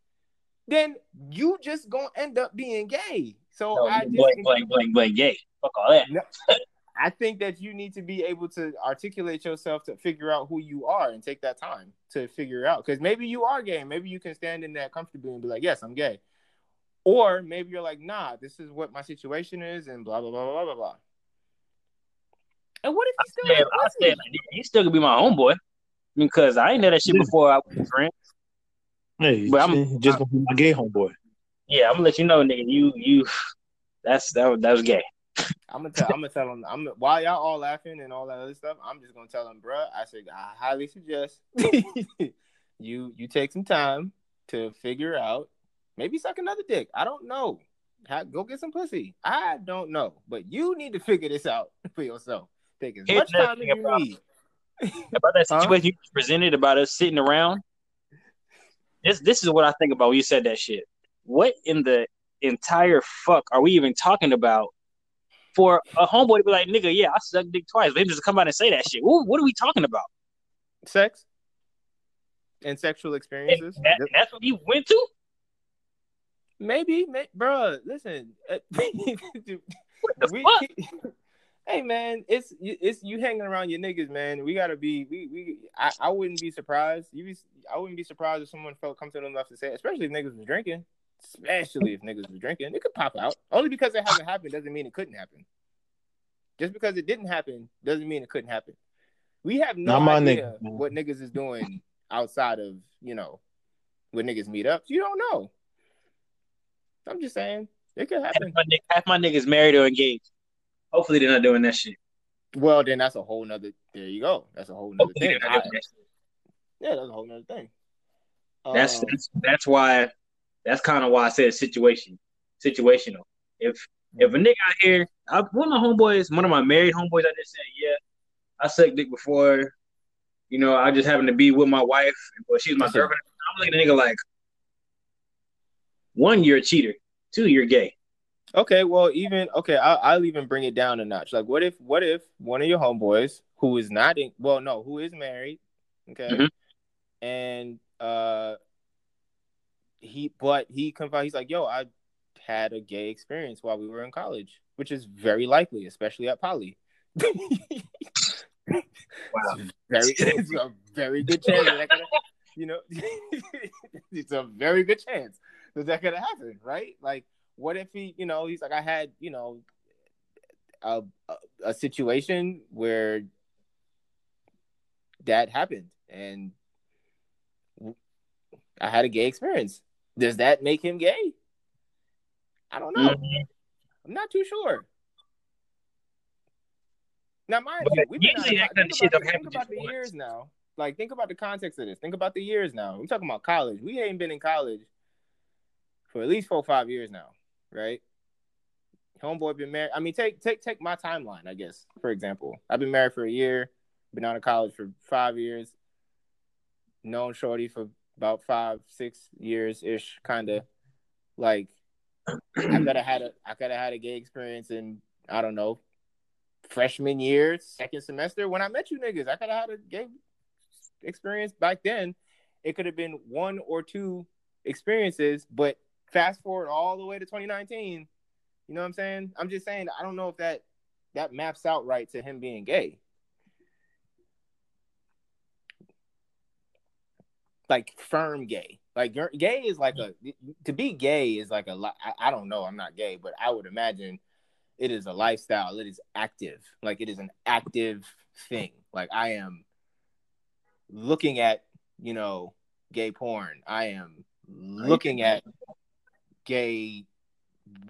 then you just gonna end up being gay. So No, I just blank, blank, blank, blank, gay. Fuck all that. (laughs) I think that you need to be able to articulate yourself to figure out who you are and take that time to figure out. Because maybe you are gay. Maybe you can stand in that comfortably and be like, yes, I'm gay. Or maybe you're like, nah, this is what my situation is, and blah blah blah blah blah blah. And what if I he still said, I pussy? said, you still could be my homeboy. Because I ain't know that shit before I was your friend. Hey, But I'm- just gonna be my gay homeboy. Yeah, I'm gonna let you know, nigga. You, you, that's that. That was gay. I'm gonna tell. I'm gonna tell him. I'm while y'all all laughing and all that other stuff. I'm just gonna tell him, bruh. I said I highly suggest (laughs) you you take some time to figure out maybe suck another dick. I don't know. Ha- go get some pussy. I don't know, but you need to figure this out (laughs) for yourself. Take as Here's much time as you about- need. (laughs) About that Huh? situation you presented about us sitting around. This, this is what I think about when you said that shit. What in the entire fuck are we even talking about for a homeboy to be like, nigga, yeah, I sucked dick twice. But him just come out and say that shit. What, what are we talking about? Sex and sexual experiences. That- that's what he went to? Maybe, may, bro. Listen, uh, (laughs) What the we, fuck? (laughs) hey man, it's it's you hanging around your niggas, man. We gotta be. We we. I, I wouldn't be surprised. You be. I wouldn't be surprised if someone felt comfortable enough to say, especially if niggas was drinking. Especially if niggas was drinking, it could pop out. Only because it hasn't happened doesn't mean it couldn't happen. Just because it didn't happen doesn't mean it couldn't happen. We have no Not idea nigga, what niggas is doing outside of you know when niggas meet up. You don't know. I'm just saying it could Half happen. my, nigg- half my niggas married or engaged. Hopefully they're not doing that shit. Well, then that's a whole nother. There you go. That's a whole nother Hopefully thing. I- that yeah, that's a whole nother thing. That's Um, that's that's why that's kind of why I said situation situational. If if a nigga out here, I, one of my homeboys, one of my married homeboys, I just said, yeah, I sucked dick before. You know, I just happened to be with my wife, but she's my That's it. girlfriend. I'm looking at nigga like, one, you're a cheater. Two, you're gay. Okay, well, even okay, I'll, I'll even bring it down a notch. Like, what if, what if one of your homeboys who is not in, well, no, who is married, okay, Mhm. and uh, he, but he confide, he's like, yo, I had a gay experience while we were in college, which is very likely, especially at Poly. (laughs) Wow. very, it's a very good chance that, could, you know, it's a very good chance that that could (laughs) happen, right? Like, what if he, you know, he's like, I had, you know, a, a, a situation where that happened and I had a gay experience. Does that make him gay? I don't know. Mhm. I'm not too sure. Now, mind But you, we've been usually that kind of think shit about, don't the, think about the once. years now. Like, think about the context of this. Think about the years now. We're talking about college. We ain't been in college for at least four or five years now, right? Homeboy been married. I mean, take take take my timeline, I guess, for example. I've been married for a year, been out of college for five years, known Shorty for about five, six years ish, kind of. (clears throat) Like, I (clears throat) could have had a I could have had a gay experience in I don't know freshman year, second semester when I met you niggas. I could have had a gay experience back then. It could have been one or two experiences, but fast forward all the way to 2019. You know what I'm saying? I'm just saying I don't know if that that maps out right to him being gay. Like firm gay. Like gay is like a to be gay is like a lot. I, I don't know. I'm not gay, but I would imagine it is a lifestyle. It is active. Like it is an active thing. Like I am looking at you know gay porn. I am looking at gay.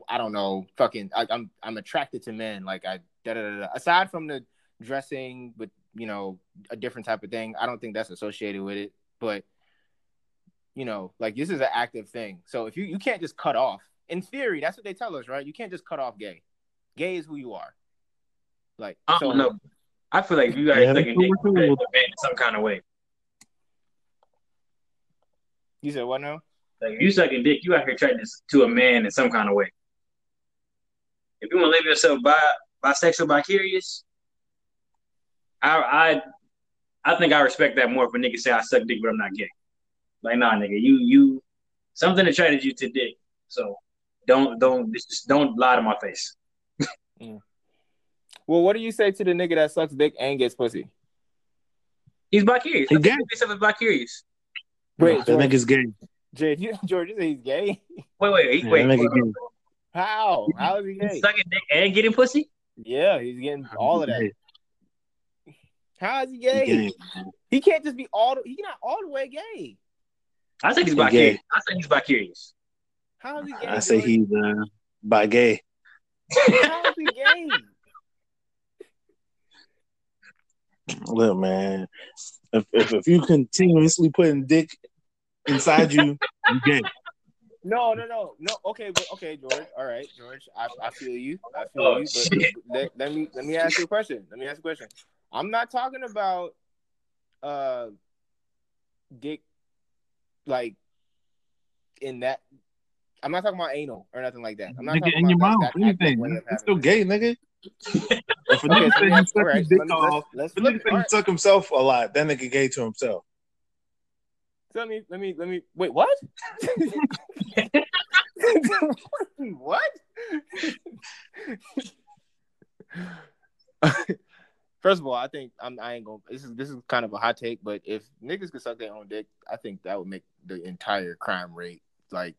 I don't know. Fucking. I, I'm I'm attracted to men. Like I. Da, da, da, da. Aside from the dressing with you know a different type of thing, I don't think that's associated with it. But you know, like this is an active thing. So if you you can't just cut off. In theory, that's what they tell us, right? You can't just cut off gay. Gay is who you are. Like I don't know. I feel like you guys Yeah, sucking that's dick, cool, you too. guys are bad in some kind of way. You said what now? Like if you sucking dick, you out here trying to to a man in some kind of way. If you want to live yourself bi bisexual, bicurious, I I I think I respect that more if a nigga say I suck dick, but I'm not gay. Like nah, nigga, you you something attracted you to dick, so don't don't just don't lie to my face. (laughs) Mm. Well, what do you say to the nigga that sucks dick and gets pussy? He's bicurious. He I gay. himself is bicurious. Wait, that nigga's gay. George, you, (laughs) George, you say he's gay? Wait, wait, he- Yeah, wait. that wait. How? How is he He's gay? sucking dick and getting pussy. Yeah, he's getting all of that. How is he He gay? gay. He can't just be all. The, he's not all the way gay. I think he's He bicurious. gay. I think he's bicurious. How is he gay? I say George? he's uh, by gay. How is he gay? (laughs) Look, man, if, if if you continuously putting dick inside you, you gay. No, no, no, no. Okay, but okay, George. All right, George. I, I feel you. I feel Oh, you. But shit. let, let me let me ask you a question. Let me ask you a question. I'm not talking about uh dick like in that. I'm not talking about anal or nothing like that. I'm not Nigga talking in your about mouth, that, that anything. way It's still gay, nigga. (laughs) If a Okay, nigga so said he let's, sucked his dick me, off, let's, let's if a nigga it. he right. suck himself a lot, that nigga gay to himself. So let me, let me, let me. Wait, what? (laughs) what? (laughs) First of all, I think I'm. I ain't gonna. This is this is kind of a hot take, but if niggas could suck their own dick, I think that would make the entire crime rate like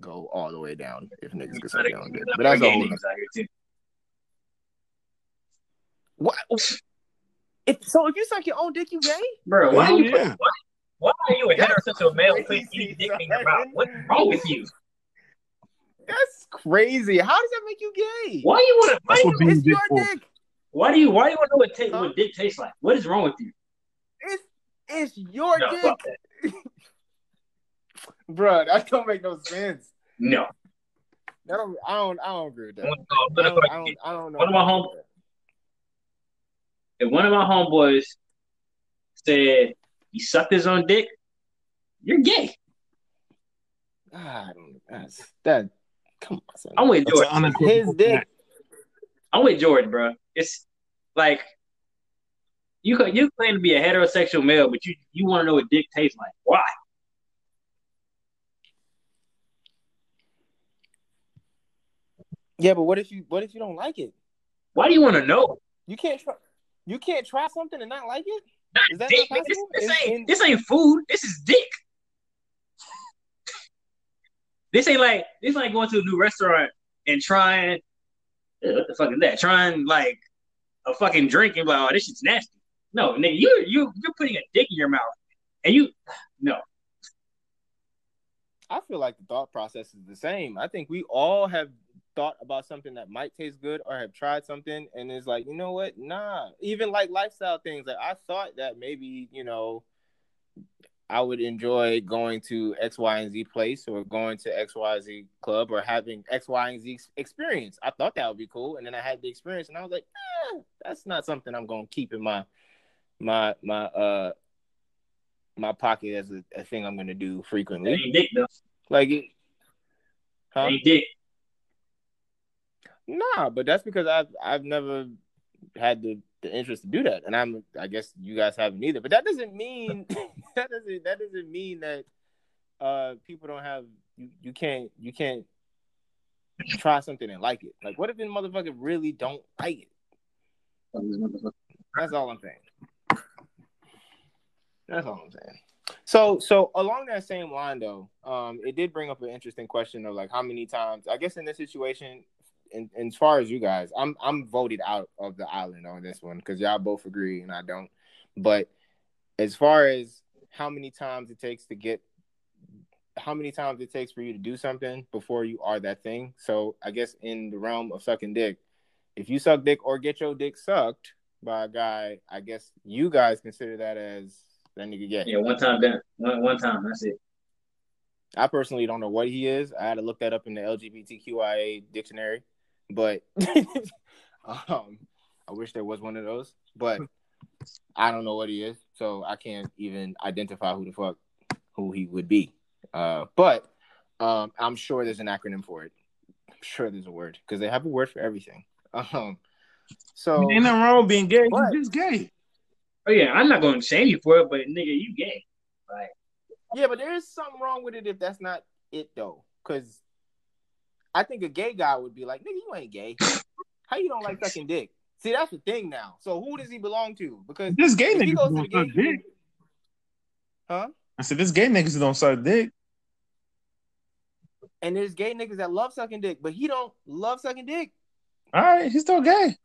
go all the way down. If niggas could suck their own dick, but that's a whole. niggas out here too. What? If so, if you suck your own dick, you gay? Bro, why are you yeah. why, why are you a heterosexual male putting crazy, any dick in your mouth? What's wrong with you? That's crazy. How does that make you gay? Why you want to? Why, That's you- what being It's dick your for. dick. Why do you? Why do you want to know what, ta- Huh? what dick tastes like? What is wrong with you? It's it's your No, dick, fuck that. (laughs) Bruh, That don't make no sense. No. That don't. I don't. I don't agree with that. One I don't. I don't, I don't know. One of my home- if one of my homeboys said he sucked his own dick, you're gay. Ah, I don't. That's that. Come on, son. I'm with That's an Jordan. unequivocal His dick. I'm with Jordan, bro. It's like you you claim to be a heterosexual male, but you you want to know what dick tastes like. Why? Yeah, but what if you? What if you don't like it? Why do you want to know? You can't try. You can't try something and not like it. Is that Dick, not this, this In- ain't in- this ain't food. This is dick. (laughs) This ain't like this like going to a new restaurant and trying uh, what the fuck is that? Trying like a fucking drink and be like, oh, this shit's nasty. No, nigga, you you you're putting a dick in your mouth, and you no. I feel like the thought process is the same. I think we all have thought about something that might taste good or have tried something and it's like, you know what? Nah. Even like lifestyle things. Like I thought that maybe, you know, I would enjoy going to X, Y, and Z place or going to X, Y, Z club or having X, Y, and Z experience. I thought that would be cool. And then I had the experience and I was like, eh, that's not something I'm gonna keep in my my my uh my pocket as a, a thing I'm gonna do frequently. ain't dick though. Like it, huh? ain't dick. Nah, but that's because I've I've never had the, the interest to do that, and I'm I guess you guys haven't either. But that doesn't mean (laughs) that doesn't that doesn't mean that uh people don't have you you can't you can't try something and like it. Like what if the motherfucker really don't like it? That's all I'm saying. That's all I'm saying. So so along that same line though, um, it did bring up an interesting question of like how many times I guess in this situation, in, in as far as you guys, I'm I'm voted out of the island on this one because y'all both agree and I don't. But as far as how many times it takes to get how many times it takes for you to do something before you are that thing. So I guess in the realm of sucking dick, if you suck dick or get your dick sucked by a guy, I guess you guys consider that as that nigga gay. Yeah, one time done. One one time. That's it. I personally don't know what he is. I had to look that up in the LGBTQIA dictionary, but (laughs) um, I wish there was one of those. But I don't know what he is, so I can't even identify who the fuck who he would be. Uh, but um, I'm sure there's an acronym for it. I'm sure there's a word because they have a word for everything. (laughs) Um, so Ain't nothing wrong with being gay. What? You just gay. Oh yeah, I'm not gonna shame you for it, but nigga, you gay. Like Yeah, but there is something wrong with it if that's not it though. Cause I think a gay guy would be like, nigga, you ain't gay. How you don't like (laughs) sucking dick? See, that's the thing now. So who does he belong to? Because This gay niggas goes to don't the suck gay dick. Huh? I said this gay niggas don't suck dick. And there's gay niggas that love sucking dick, but he don't love sucking dick. All right, he's still gay. (laughs)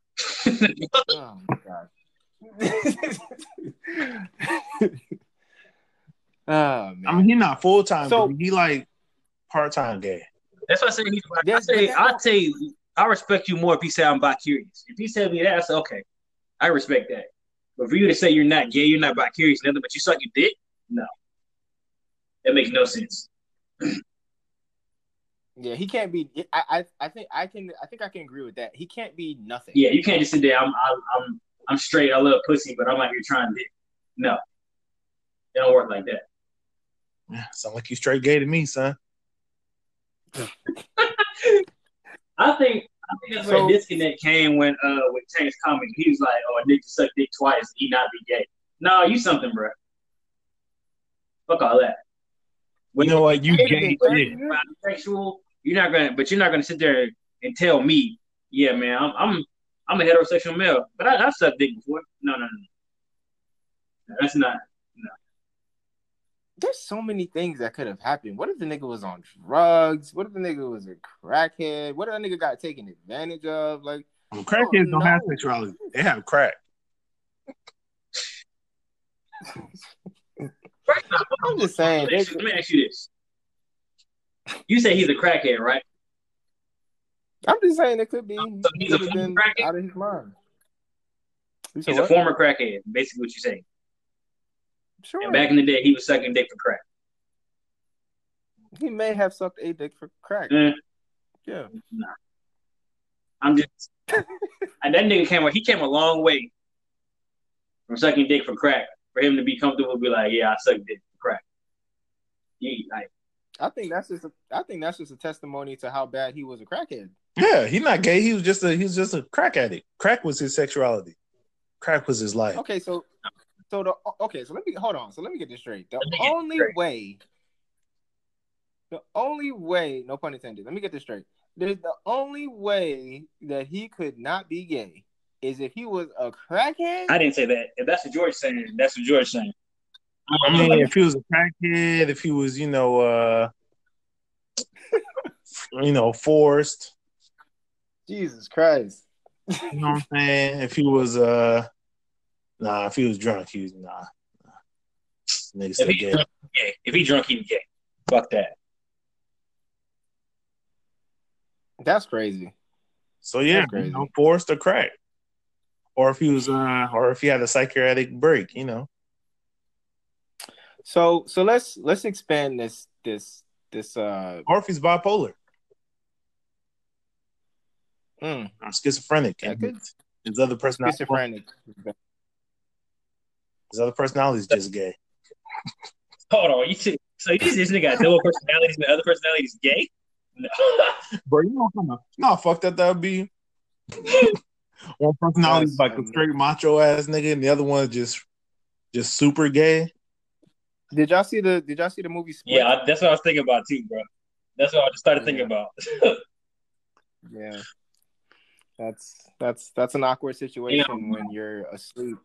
Oh my god. (laughs) oh man. I mean, he not full time, So- but he like part time gay. That's why I say he's like, I say I don't- say I respect you more if you say I'm bi curious. If you tell me that, I say okay, I respect that. But for you to say you're not gay, you're not bi curious, nothing, but you suck your dick, no, that makes no sense. (clears throat) Yeah, he can't be. I, I, I think I can. I think I can agree with that. He can't be nothing. Yeah, you can't just sit there. I'm I'm I'm, I'm straight. I love pussy, but I'm out here trying dick. No, it don't work like that. Yeah, sound like you straight gay to me, son. (laughs) I think I think that's So- where the disconnect came when uh with James Comic. He was like, "Oh, a nigga suck dick twice, he not be gay." No, you something, bro. Fuck all that. When You know what? You gay. Bisexual, you're not gonna, but you're not gonna sit there and tell me, "Yeah, man, I'm I'm I'm a heterosexual male, but I, I've sucked dick before." No, no, no, no. That's not. There's so many things that could have happened. What if the nigga was on drugs? What if the nigga was a crackhead? What if that nigga got taken advantage of? Like, Well, crackheads don't have no. sexuality. They have crack. First (laughs) off, I'm just saying. let me ask you- let me ask you this: You say he's a crackhead, right? I'm just saying it could be. So he's a former crackhead? out of his mind. You said He's a what? former crackhead. Basically, what you're saying. Sure. And back in the day, he was sucking dick for crack. He may have sucked a dick for crack. Mm. Yeah. I'm just (laughs) and that nigga came he came a long way from sucking dick for crack for him to be comfortable to be like, yeah, I suck dick for crack. He, like, I think that's just a, I think that's just a testimony to how bad he was a crackhead. Yeah, he's not gay. He was just a he was just a crack addict. Crack was his sexuality. Crack was his life. Okay, so so the okay, so let me hold on. So let me get this straight. The Let me get this only straight. way the only way, no pun intended. Let me get this straight. There's the only way that he could not be gay is if he was a crackhead. I didn't say that. If that's what George saying, that's what George saying. I mean, if he was a crackhead, if he was, you know, uh (laughs) you know, forced, Jesus Christ. you know what I'm saying? If he was uh nah, if he was drunk, he was nah. nah. Nigga if he gay. drunk, he gay. If he drunk, he gay. Fuck that. That's crazy. So yeah, That's crazy. you know, forced or crack. Or if he was uh or if he had a psychiatric break, you know. So so let's let's expand this this this uh Or if he's bipolar mm, or schizophrenic that and his, his other personality schizophrenic. His other personality is just gay. Hold on, you see, so you this nigga got double personalities, but other personalities gay? No. (laughs) Bro, you know kind of no fuck that that would be. (laughs) one personality is like a straight macho ass nigga, and the other one is just just super gay. Did y'all see the Did y'all see the movie? Split? yeah, I, that's what I was thinking about too, bro. That's what I just started thinking about. (laughs) Yeah. That's that's that's an awkward situation when you're asleep.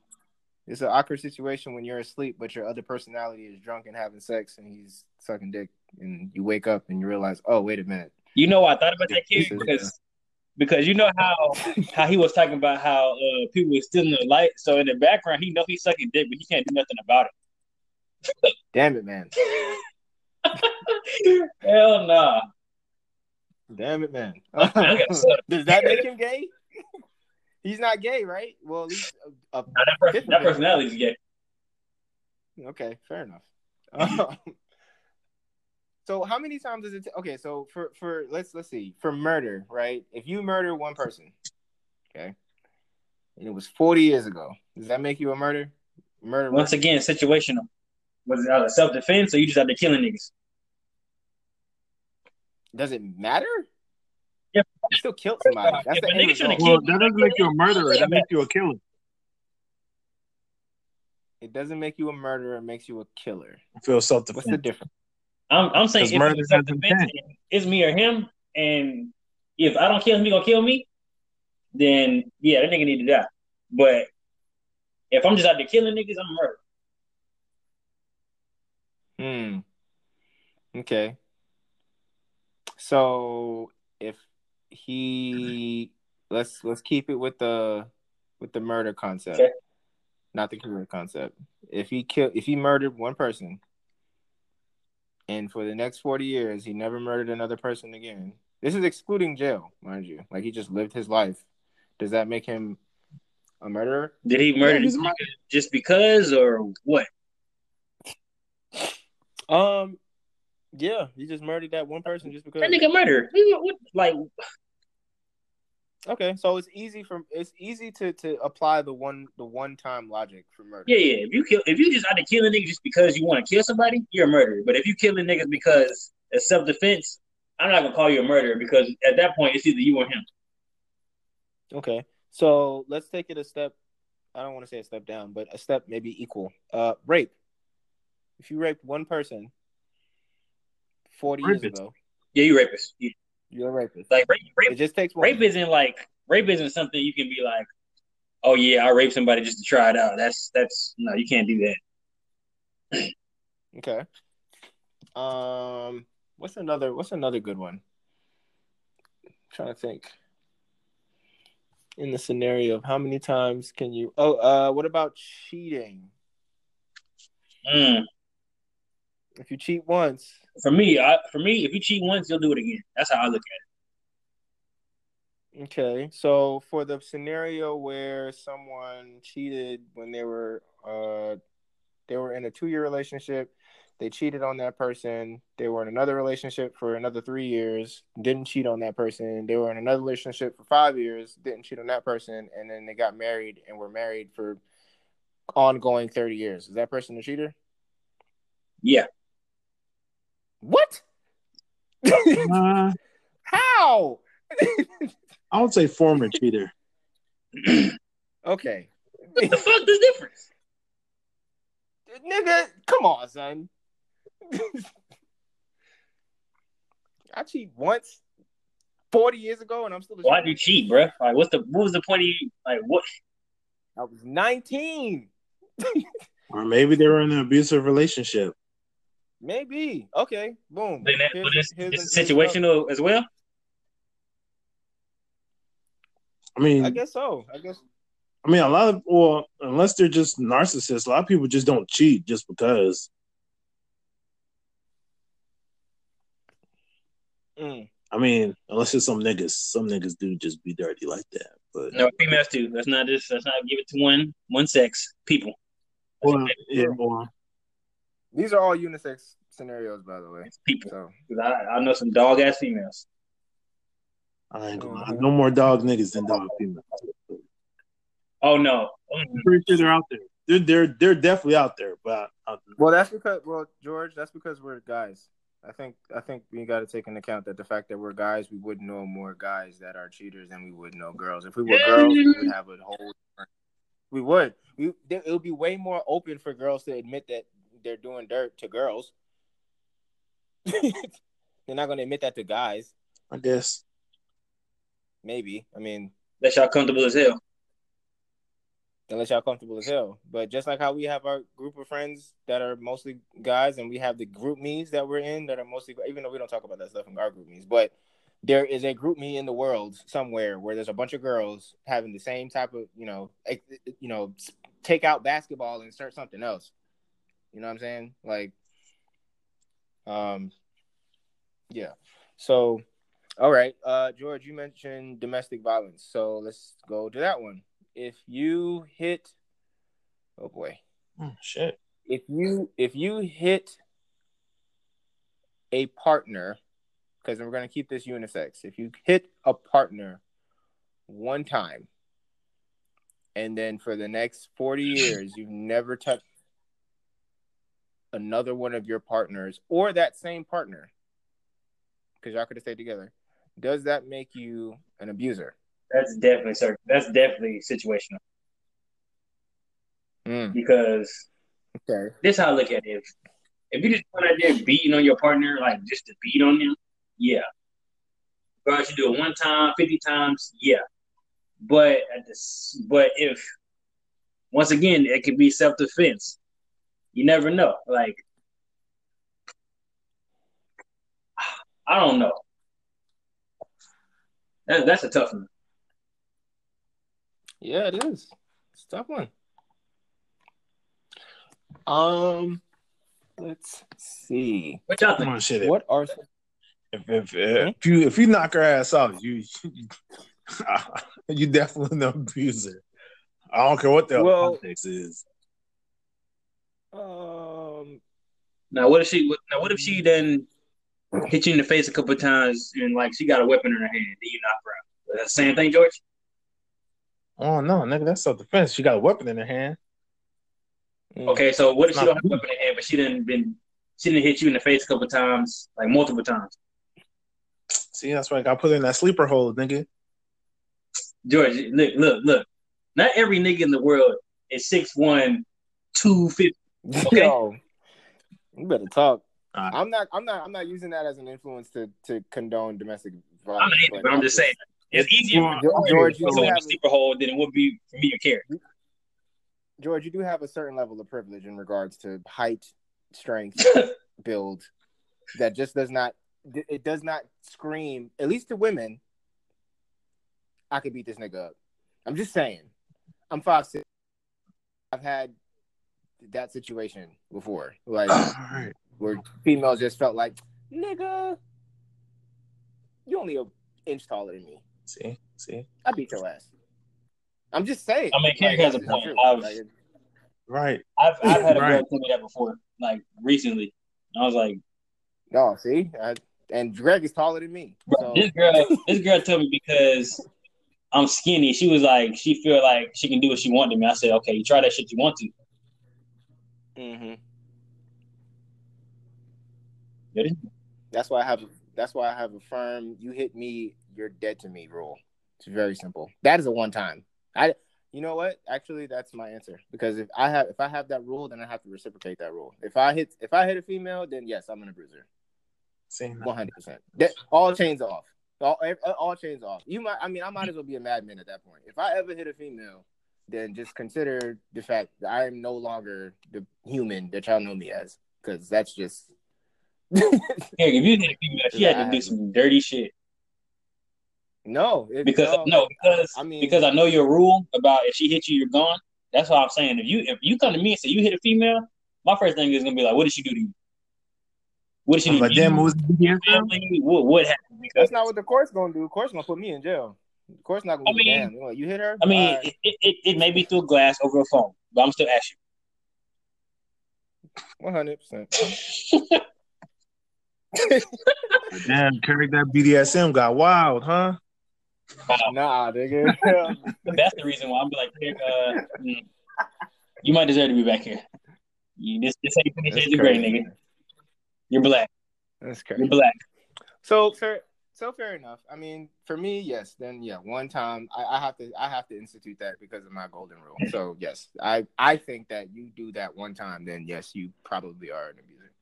It's an awkward situation when you're asleep, but your other personality is drunk and having sex, and he's sucking dick, and you wake up and you realize, oh, wait a minute. You know, I thought about that kid is, because because you know how how he was talking about how uh, people were stealing the light. So in the background, he know he's sucking dick, but he can't do nothing about it. Damn it, man. (laughs) Hell nah. Damn it, man. (laughs) Does that make him gay? He's not gay, right? Well, at least a, a that, person, that of personality is gay. Okay, fair enough. (laughs) Um, so how many times does it? ta- okay, so for for let's let's see for murder, right? If you murder one person, okay, and it was forty years ago, does that make you a murder? Murder? Once again, situational. Was it out of self defense or you just out there killing niggas? Does it matter? Yeah. You still killed somebody. That's If the a end nigga tryna result. kill- Well, that doesn't make you a murderer. That makes you a killer. It doesn't make you a murderer. It makes you a killer. Feel self What's the difference? I'm, I'm saying 'Cause if murder it's self defense, it's me or him, and if I don't kill him, he gonna kill me. Then yeah, that nigga need to die. But if I'm just out there killing niggas, I'm a murderer. Hmm. Okay. So if he let's let's keep it with the with the murder concept, Okay. not the killer concept. If he killed, if he murdered one person, and for the next forty years he never murdered another person again. This is excluding jail, mind you. Like he just lived his life. Does that make him a murderer? Did he murder he's this just because or what? Um. Yeah, he just murdered that one person just because. That nigga murder. What- what- Like Okay, so it's easy from it's easy to to apply the one the one time logic for murder. yeah, yeah. If you kill, if you just out there killing niggas just because you want to kill somebody, you're a murderer. But if you kill killing niggas because it's self defense, I'm not gonna call you a murderer because at that point it's either you or him. Okay. So let's take it a step. I don't want to say a step down, but a step maybe equal. Uh, rape. If you raped one person forty years ago, Yeah, you rapist. You, you're a rapist. like rape, It just takes one. rape isn't like rape isn't something you can be like, oh yeah, I raped somebody just to try it out. That's that's no, you can't do that. (clears throat) Okay. Um, what's another? What's another good one? trying to think. In the scenario of how many times can you? Oh, uh, what about cheating? Mm. If you cheat once, For me, I, for me, if you cheat once, you'll do it again. That's how I look at it. Okay, so for the scenario where someone cheated when they were uh they were in a two year relationship, they cheated on that person, they were in another relationship for another three years, didn't cheat on that person, they were in another relationship for five years, didn't cheat on that person, and then they got married and were married for ongoing thirty years. Is that person a cheater? Yeah, What? Uh, How? I would say former cheater. okay. what the fuck is the difference? Nigga, come on, son. I cheat once, forty years ago, and I'm still. A Why cheater. do you cheat, bro? Like, what's the what was the point of you? Like, what? I was nineteen, Or maybe they were in an abusive relationship. Maybe. Okay, boom. Then that, Here's- but it's, here's it's an- situational as well. I mean, I guess so. I guess. I mean, a lot of well, unless they're just narcissists, a lot of people just don't cheat just because. Mm. I mean, unless it's some niggas, some niggas do just be dirty like that. But No, females too. Let's not just let's not give it to one one sex. People, well, yeah, well, These are all unisex scenarios, by the way. it's people. So 'Cause I, I know some dog ass females. I ain't gonna lie. Mhm. No more dog niggas than dog females. Oh no, I'm pretty sure they're out there. They're they're they're definitely out there, but uh, Well, that's because well, George, that's because we're guys. I think I think we got to take into account that the fact that we're guys, we would know more guys that are cheaters than we would know girls. If we were girls, we would have a whole. We would. We it would be way more open for girls to admit that they're doing dirt to girls. (laughs) they're not going to admit that to guys. I guess Maybe. I mean, that y'all comfortable as hell. unless y'all comfortable as hell. But just like how we have our group of friends that are mostly guys, and we have the GroupMe's that we're in that are mostly, even though we don't talk about that stuff in our GroupMe's, but there is a GroupMe in the world somewhere where there's a bunch of girls having the same type of, you know, you know, take out basketball and start something else. You know what I'm saying? Like, um, yeah. So, all right, uh, George, you mentioned domestic violence, so let's go to that one if you hit oh boy oh, shit. if you if you hit a partner because we're going to keep this unisex if you hit a partner one time and then for the next 40 years you've never touched another one of your partners or that same partner because y'all could have stayed together does that make you an abuser That's definitely sir. That's definitely situational Mm, because okay this how I look at it. If, if you just went out there beating on your partner, like just to beat on them, yeah. Guys, you do it one time, fifty times, yeah. But at this, but if once again, it could be self defense. You never know. Like I don't know. That, that's a tough one. Yeah, it is. It's a tough one. Um, let's see. What y'all Come think? on, shit. What are If if, if you if you knock her ass out, you (laughs) you definitely an abuser. I don't care what the Well- context is. Um? Now what if she? Now what if she then hit you in the face a couple of times and like she got a weapon in her hand? Then you knock her out. That's the same thing, George. Oh no, nigga, that's self defense. She got a weapon in her hand. mm, Okay, so what if she Not don't have a weapon in her hand, but she didn't been she didn't hit you in the face a couple of times, like multiple times? See, that's why I got put in that sleeper hole, nigga. George, look, look, look. Not every nigga in the world is 6'1", 250. (laughs) Okay. Yo, you better talk. I'm not. I'm not. I'm not using that as an influence to to condone domestic I'm violence. but I'm just saying. It's easier for George, George, you to do have a sleeper hole than it would be for me to care. George, you do have a certain level of privilege in regards to height, strength, (laughs) build. That just does not. It does not scream. At least to women, I could beat this nigga up. I'm just saying. I'm five six. I've had that situation before, like (clears throat) Alright. where females just felt like, nigga, you only an inch taller than me. See, see, I beat your ass. I'm just saying. I mean, Kendrick has a point. I've- Like, right. I've I've had a girl Right. tell me that before, like recently. And I was like, no, see, I, and Greg is taller than me. So this girl, this girl told me because I'm skinny. She was like, she feel like she can do what she want to me. I said, okay, you try that shit you want to. Mhm. Yeah, that's why I have. That's why I have a firm. You hit me, you're dead to me rule. It's very simple. That is a one time. I. You know what? Actually, that's my answer because if I have if I have that rule, then I have to reciprocate that rule. If I hit if I hit a female, then yes, I'm gonna bruise her. See, One hundred percent. All chains off. All, all chains off. You might. I mean, I might as well be a madman at that point. If I ever hit a female, then just consider the fact that I am no longer the human that y'all know me as, because that's just. (laughs) Eric, if you hit a female, she had to do some dirty shit. no, it- Because no, because I mean, because I know your rule about if she hits you, you're gone. That's why I'm saying if you if you come to me and say you hit a female, my first thing is gonna be like, what did she do to you? What did she I'm do? to like, you? damn, what was the BDSM? family? What what happened? Because that's not what the court's gonna do. The court's gonna put me in jail. The course, not gonna I be damn. You, hit her. I mean, All right, it, it, it may be through glass over a phone, but I'm still asking. one hundred percent. (laughs) Damn, Kirk, that BDSM got wild, huh? Nah, nigga. (laughs) (laughs) That's the reason why I'm like, Eric, uh, mm, you might deserve to be back here. You, this this ain't finish That's shades of gray, crazy. nigga. You're black. That's correct. You're black. So fair. So fair enough. I mean, for me, yes. Then yeah, one time I, I have to I have to institute that because of my golden rule. So yes, I I think that you do that one time, then yes, you probably are an abuser.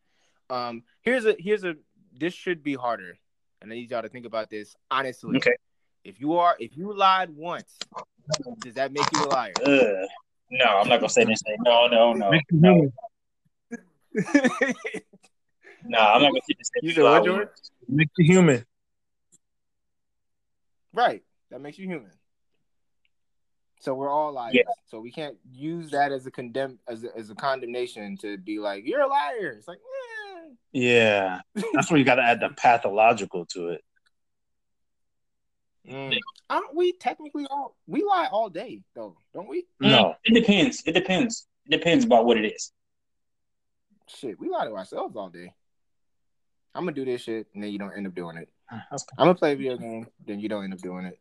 Um, here's a here's a this should be harder, and I need y'all to think about this honestly. Okay. If you are if you lied once, does that make you a liar? Ugh. No, I'm not gonna say this thing. No, no, no, no, no. I'm not gonna say this. You said what, George? Make you human. Right. That makes you human. So we're all liars. Yeah. So we can't use that as a condemn as a, as a condemnation to be like you're a liar. It's like, eh. Yeah, (laughs) that's where you got to add the pathological to it. Mm. Aren't we technically all we lie all day though, don't we? No, It depends. It depends. It depends about what it is. Shit, we lie to ourselves all day. I'm gonna do this shit and then you don't end up doing it. (sighs) That's- I'm gonna play a video game, then you don't end up doing it.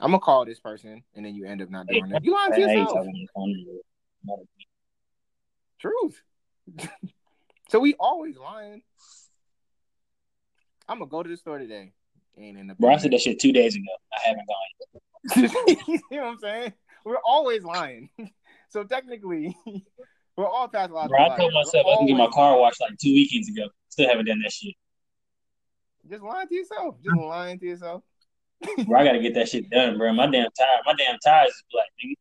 I'm gonna call this person and then you end up not doing it. You lying to yourself. talking on the phone. Truth. (laughs) so we always lying. I'm gonna go to the store today. Ain't in the Bro, I said that shit two days ago. I haven't gone. Yet. (laughs) you know what I'm saying? We're always lying. (laughs) so technically, we're all pathological. Bro, I told myself I can get my car washed like two weekends ago. Still haven't done that shit. Just lying to yourself. Just lying to yourself. Bro, I gotta get that shit done, bro. My damn tire, my damn tires is black, nigga.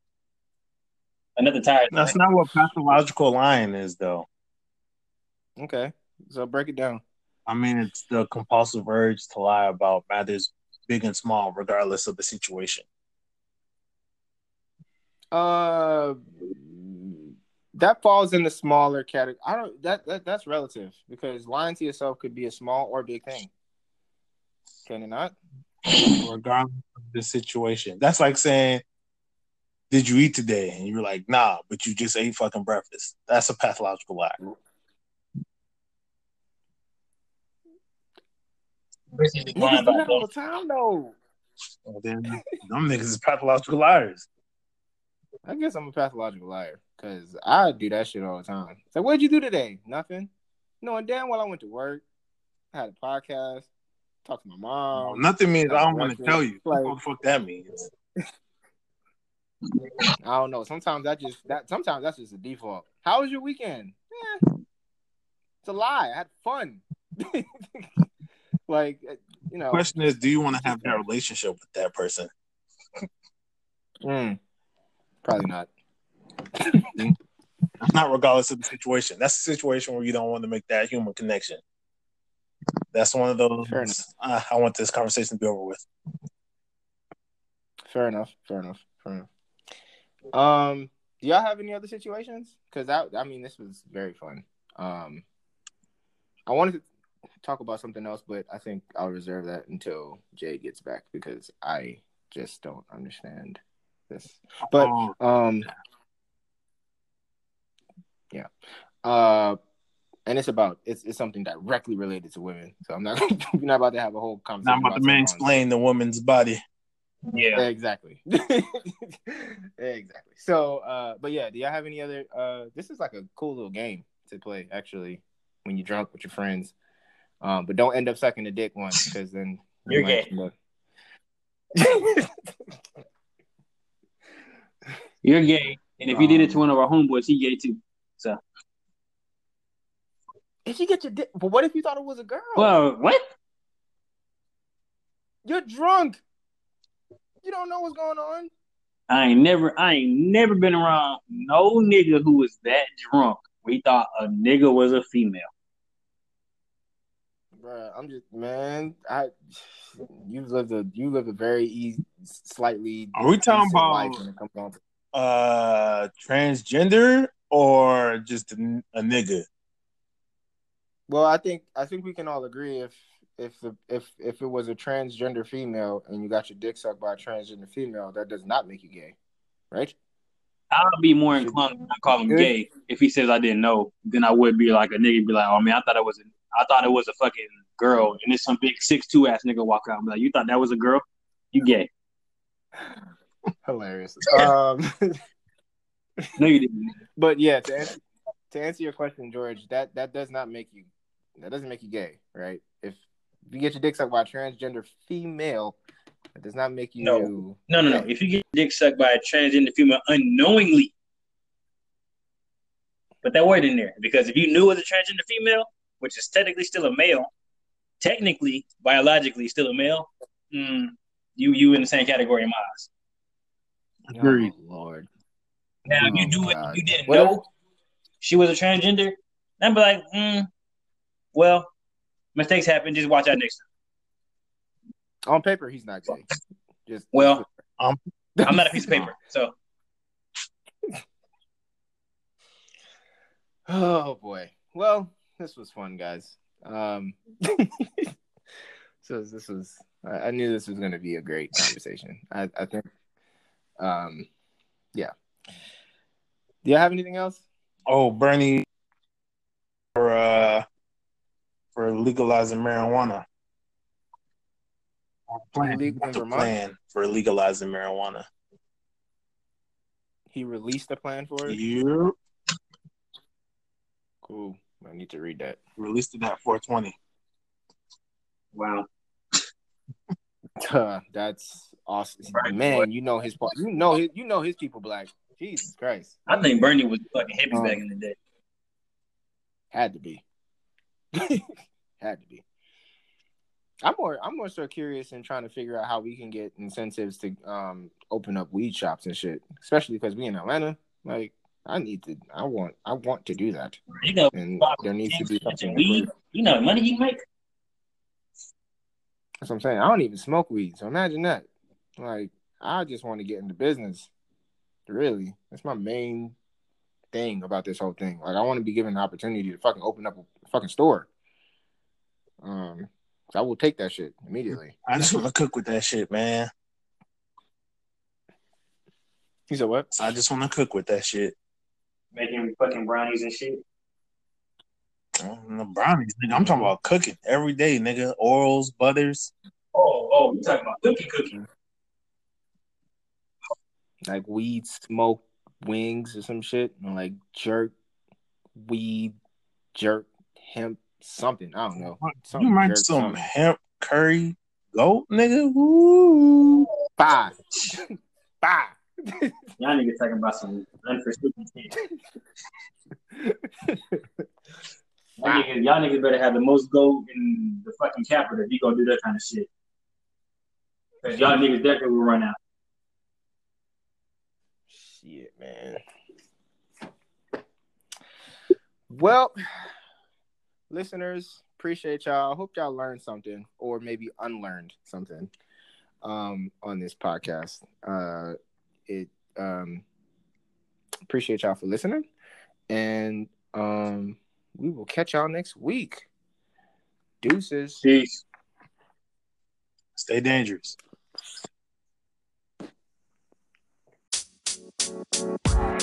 Another tire. that's black. not what pathological lying is, though. Okay. So break it down. I mean, it's the compulsive urge to lie about matters big and small, regardless of the situation. Uh, that falls in the smaller category. I don't. That, that that's relative because lying to yourself could be a small or big thing. Can it not? regardless of the situation. That's like saying, "Did you eat today?" And you're like, "Nah," but you just ate fucking breakfast. That's a pathological lie. Versus just Niggas do that all the time, though. Well, then them niggas is pathological liars. I guess I'm a pathological liar because I do that shit all the time. Like, what'd you do today? Nothing. Knowing damn well I went to work, I had a podcast, Talked to my mom. Nothing means I don't want to tell you. Like- what the fuck that means? (laughs) I don't know. Sometimes that just that sometimes that's just a default. How was your weekend? Eh, it's a lie. I had fun. (laughs) like uh, you know. question is, do you want to have that relationship with that person? mm, probably not. Not regardless of the situation. That's a situation where you don't want to make that human connection. That's one of those. Fair. Uh, I want this conversation to be over with. Fair enough. Fair enough. Fair enough. Um, do y'all have any other situations? Because I, I mean, this was very fun. Um, I wanted to talk about something else, but I think I'll reserve that until Jay gets back because I just don't understand this. But Oh, um, yeah. Uh, and it's about it's it's something directly related to women. So I'm not (laughs) we're not about to have a whole conversation I'm about to something man on- explain the woman's body. Yeah. Exactly. (laughs) exactly. So, uh, but yeah, do y'all have any other? Uh, this is like a cool little game to play actually when you're drunk with your friends. Um, but don't end up sucking the dick once because then (laughs) you You're might gay. up- You're gay. And if you did it to one of our homeboys, he gay too. So if you get your dick, but what if you thought it was a girl? well, what? you're drunk. You don't know what's going on. I ain't never I ain't never been around no nigga who was that drunk. We thought a nigga was a female. Bruh, I'm just man. I (sighs) you've lived a you lived a very easy, slightly. Are we talking about- life when it comes down to- Uh, transgender or just a, a nigga? Well, I think I think we can all agree if if the if if it was a transgender female and you got your dick sucked by a transgender female, that does not make you gay, right? I'll be more inclined to not call him gay if he says I didn't know Then I would be like a nigga be like, oh man, I thought it was a, I thought it was a fucking girl, and there's some big six two ass nigga walk out and be like, you thought that was a girl? You gay? (laughs) Hilarious. um, (laughs) No, you didn't. but yeah, to answer, to answer your question, George, that that does not make you that doesn't make you gay, right? If you get your dick sucked by a transgender female, that does not make you No. No, no, no. If you get your dick sucked by a transgender female unknowingly, put that word in there because if you knew it was a transgender female, which is technically still a male, technically biologically still a male, mm, you you in the same category in my eyes. Agreed. Oh, Lord. Now, if you Oh, do it, you didn't What know she was a transgender, I'd be like, mm, well, mistakes happen. Just watch out next time. On paper, he's not gay. Just Well, Um, I'm not a piece of paper, (laughs) so Oh boy. Well, this was fun, guys. Um, (laughs) so this was. I, I knew this was going to be a great conversation. I, I think. Um, yeah. Do you have anything else? Oh, Bernie for uh for legalizing marijuana. Plan, Leg- in the Vermont? plan for legalizing marijuana. He released a plan for it. You Cool. I need to read that. released it at 420. wow. (laughs) uh, That's awesome, Right, man. You know his part. You know his. You know his people black. Jesus Christ. I think Bernie was fucking hippie Um, back in the day. Had to be. (laughs) Had to be. I'm more I'm more so curious in trying to figure out how we can get incentives to um open up weed shops and shit. Especially because we in Atlanta. Like I need to I want I want to do that. You know, And there needs to be something weed. You know, money you make. That's what I'm saying. I don't even smoke weed. So imagine that. Like I just want to get into business. Really. That's my main thing about this whole thing. Like I want to be given the opportunity to fucking open up a fucking store. Um so I will take that shit immediately. (laughs) I just want to cook with that shit, man. You said what? I just want to cook with that shit. Making fucking brownies and shit. Mm, The brownies, nigga. I'm talking about cooking every day, nigga. Orals, butters. Oh, oh, you talking about cookie cookie? Like weed smoke wings or some shit. Or like jerk weed jerk hemp something. I don't know. You Something might jerk, some something. hemp Curry, goat, nigga. Woo. Bye. Bye. Y'all niggas talking about some unforeseen shit. (laughs) Y'all niggas, y'all niggas better have the most gold in the fucking capital if you gonna do that kind of shit. Cause y'all niggas definitely will run out. Shit, man. Well, listeners, appreciate y'all. Hope y'all learned something or maybe unlearned something um on this podcast. Uh it um appreciate y'all for listening and um we will catch y'all next week. Deuces. Peace. Stay dangerous. Bye.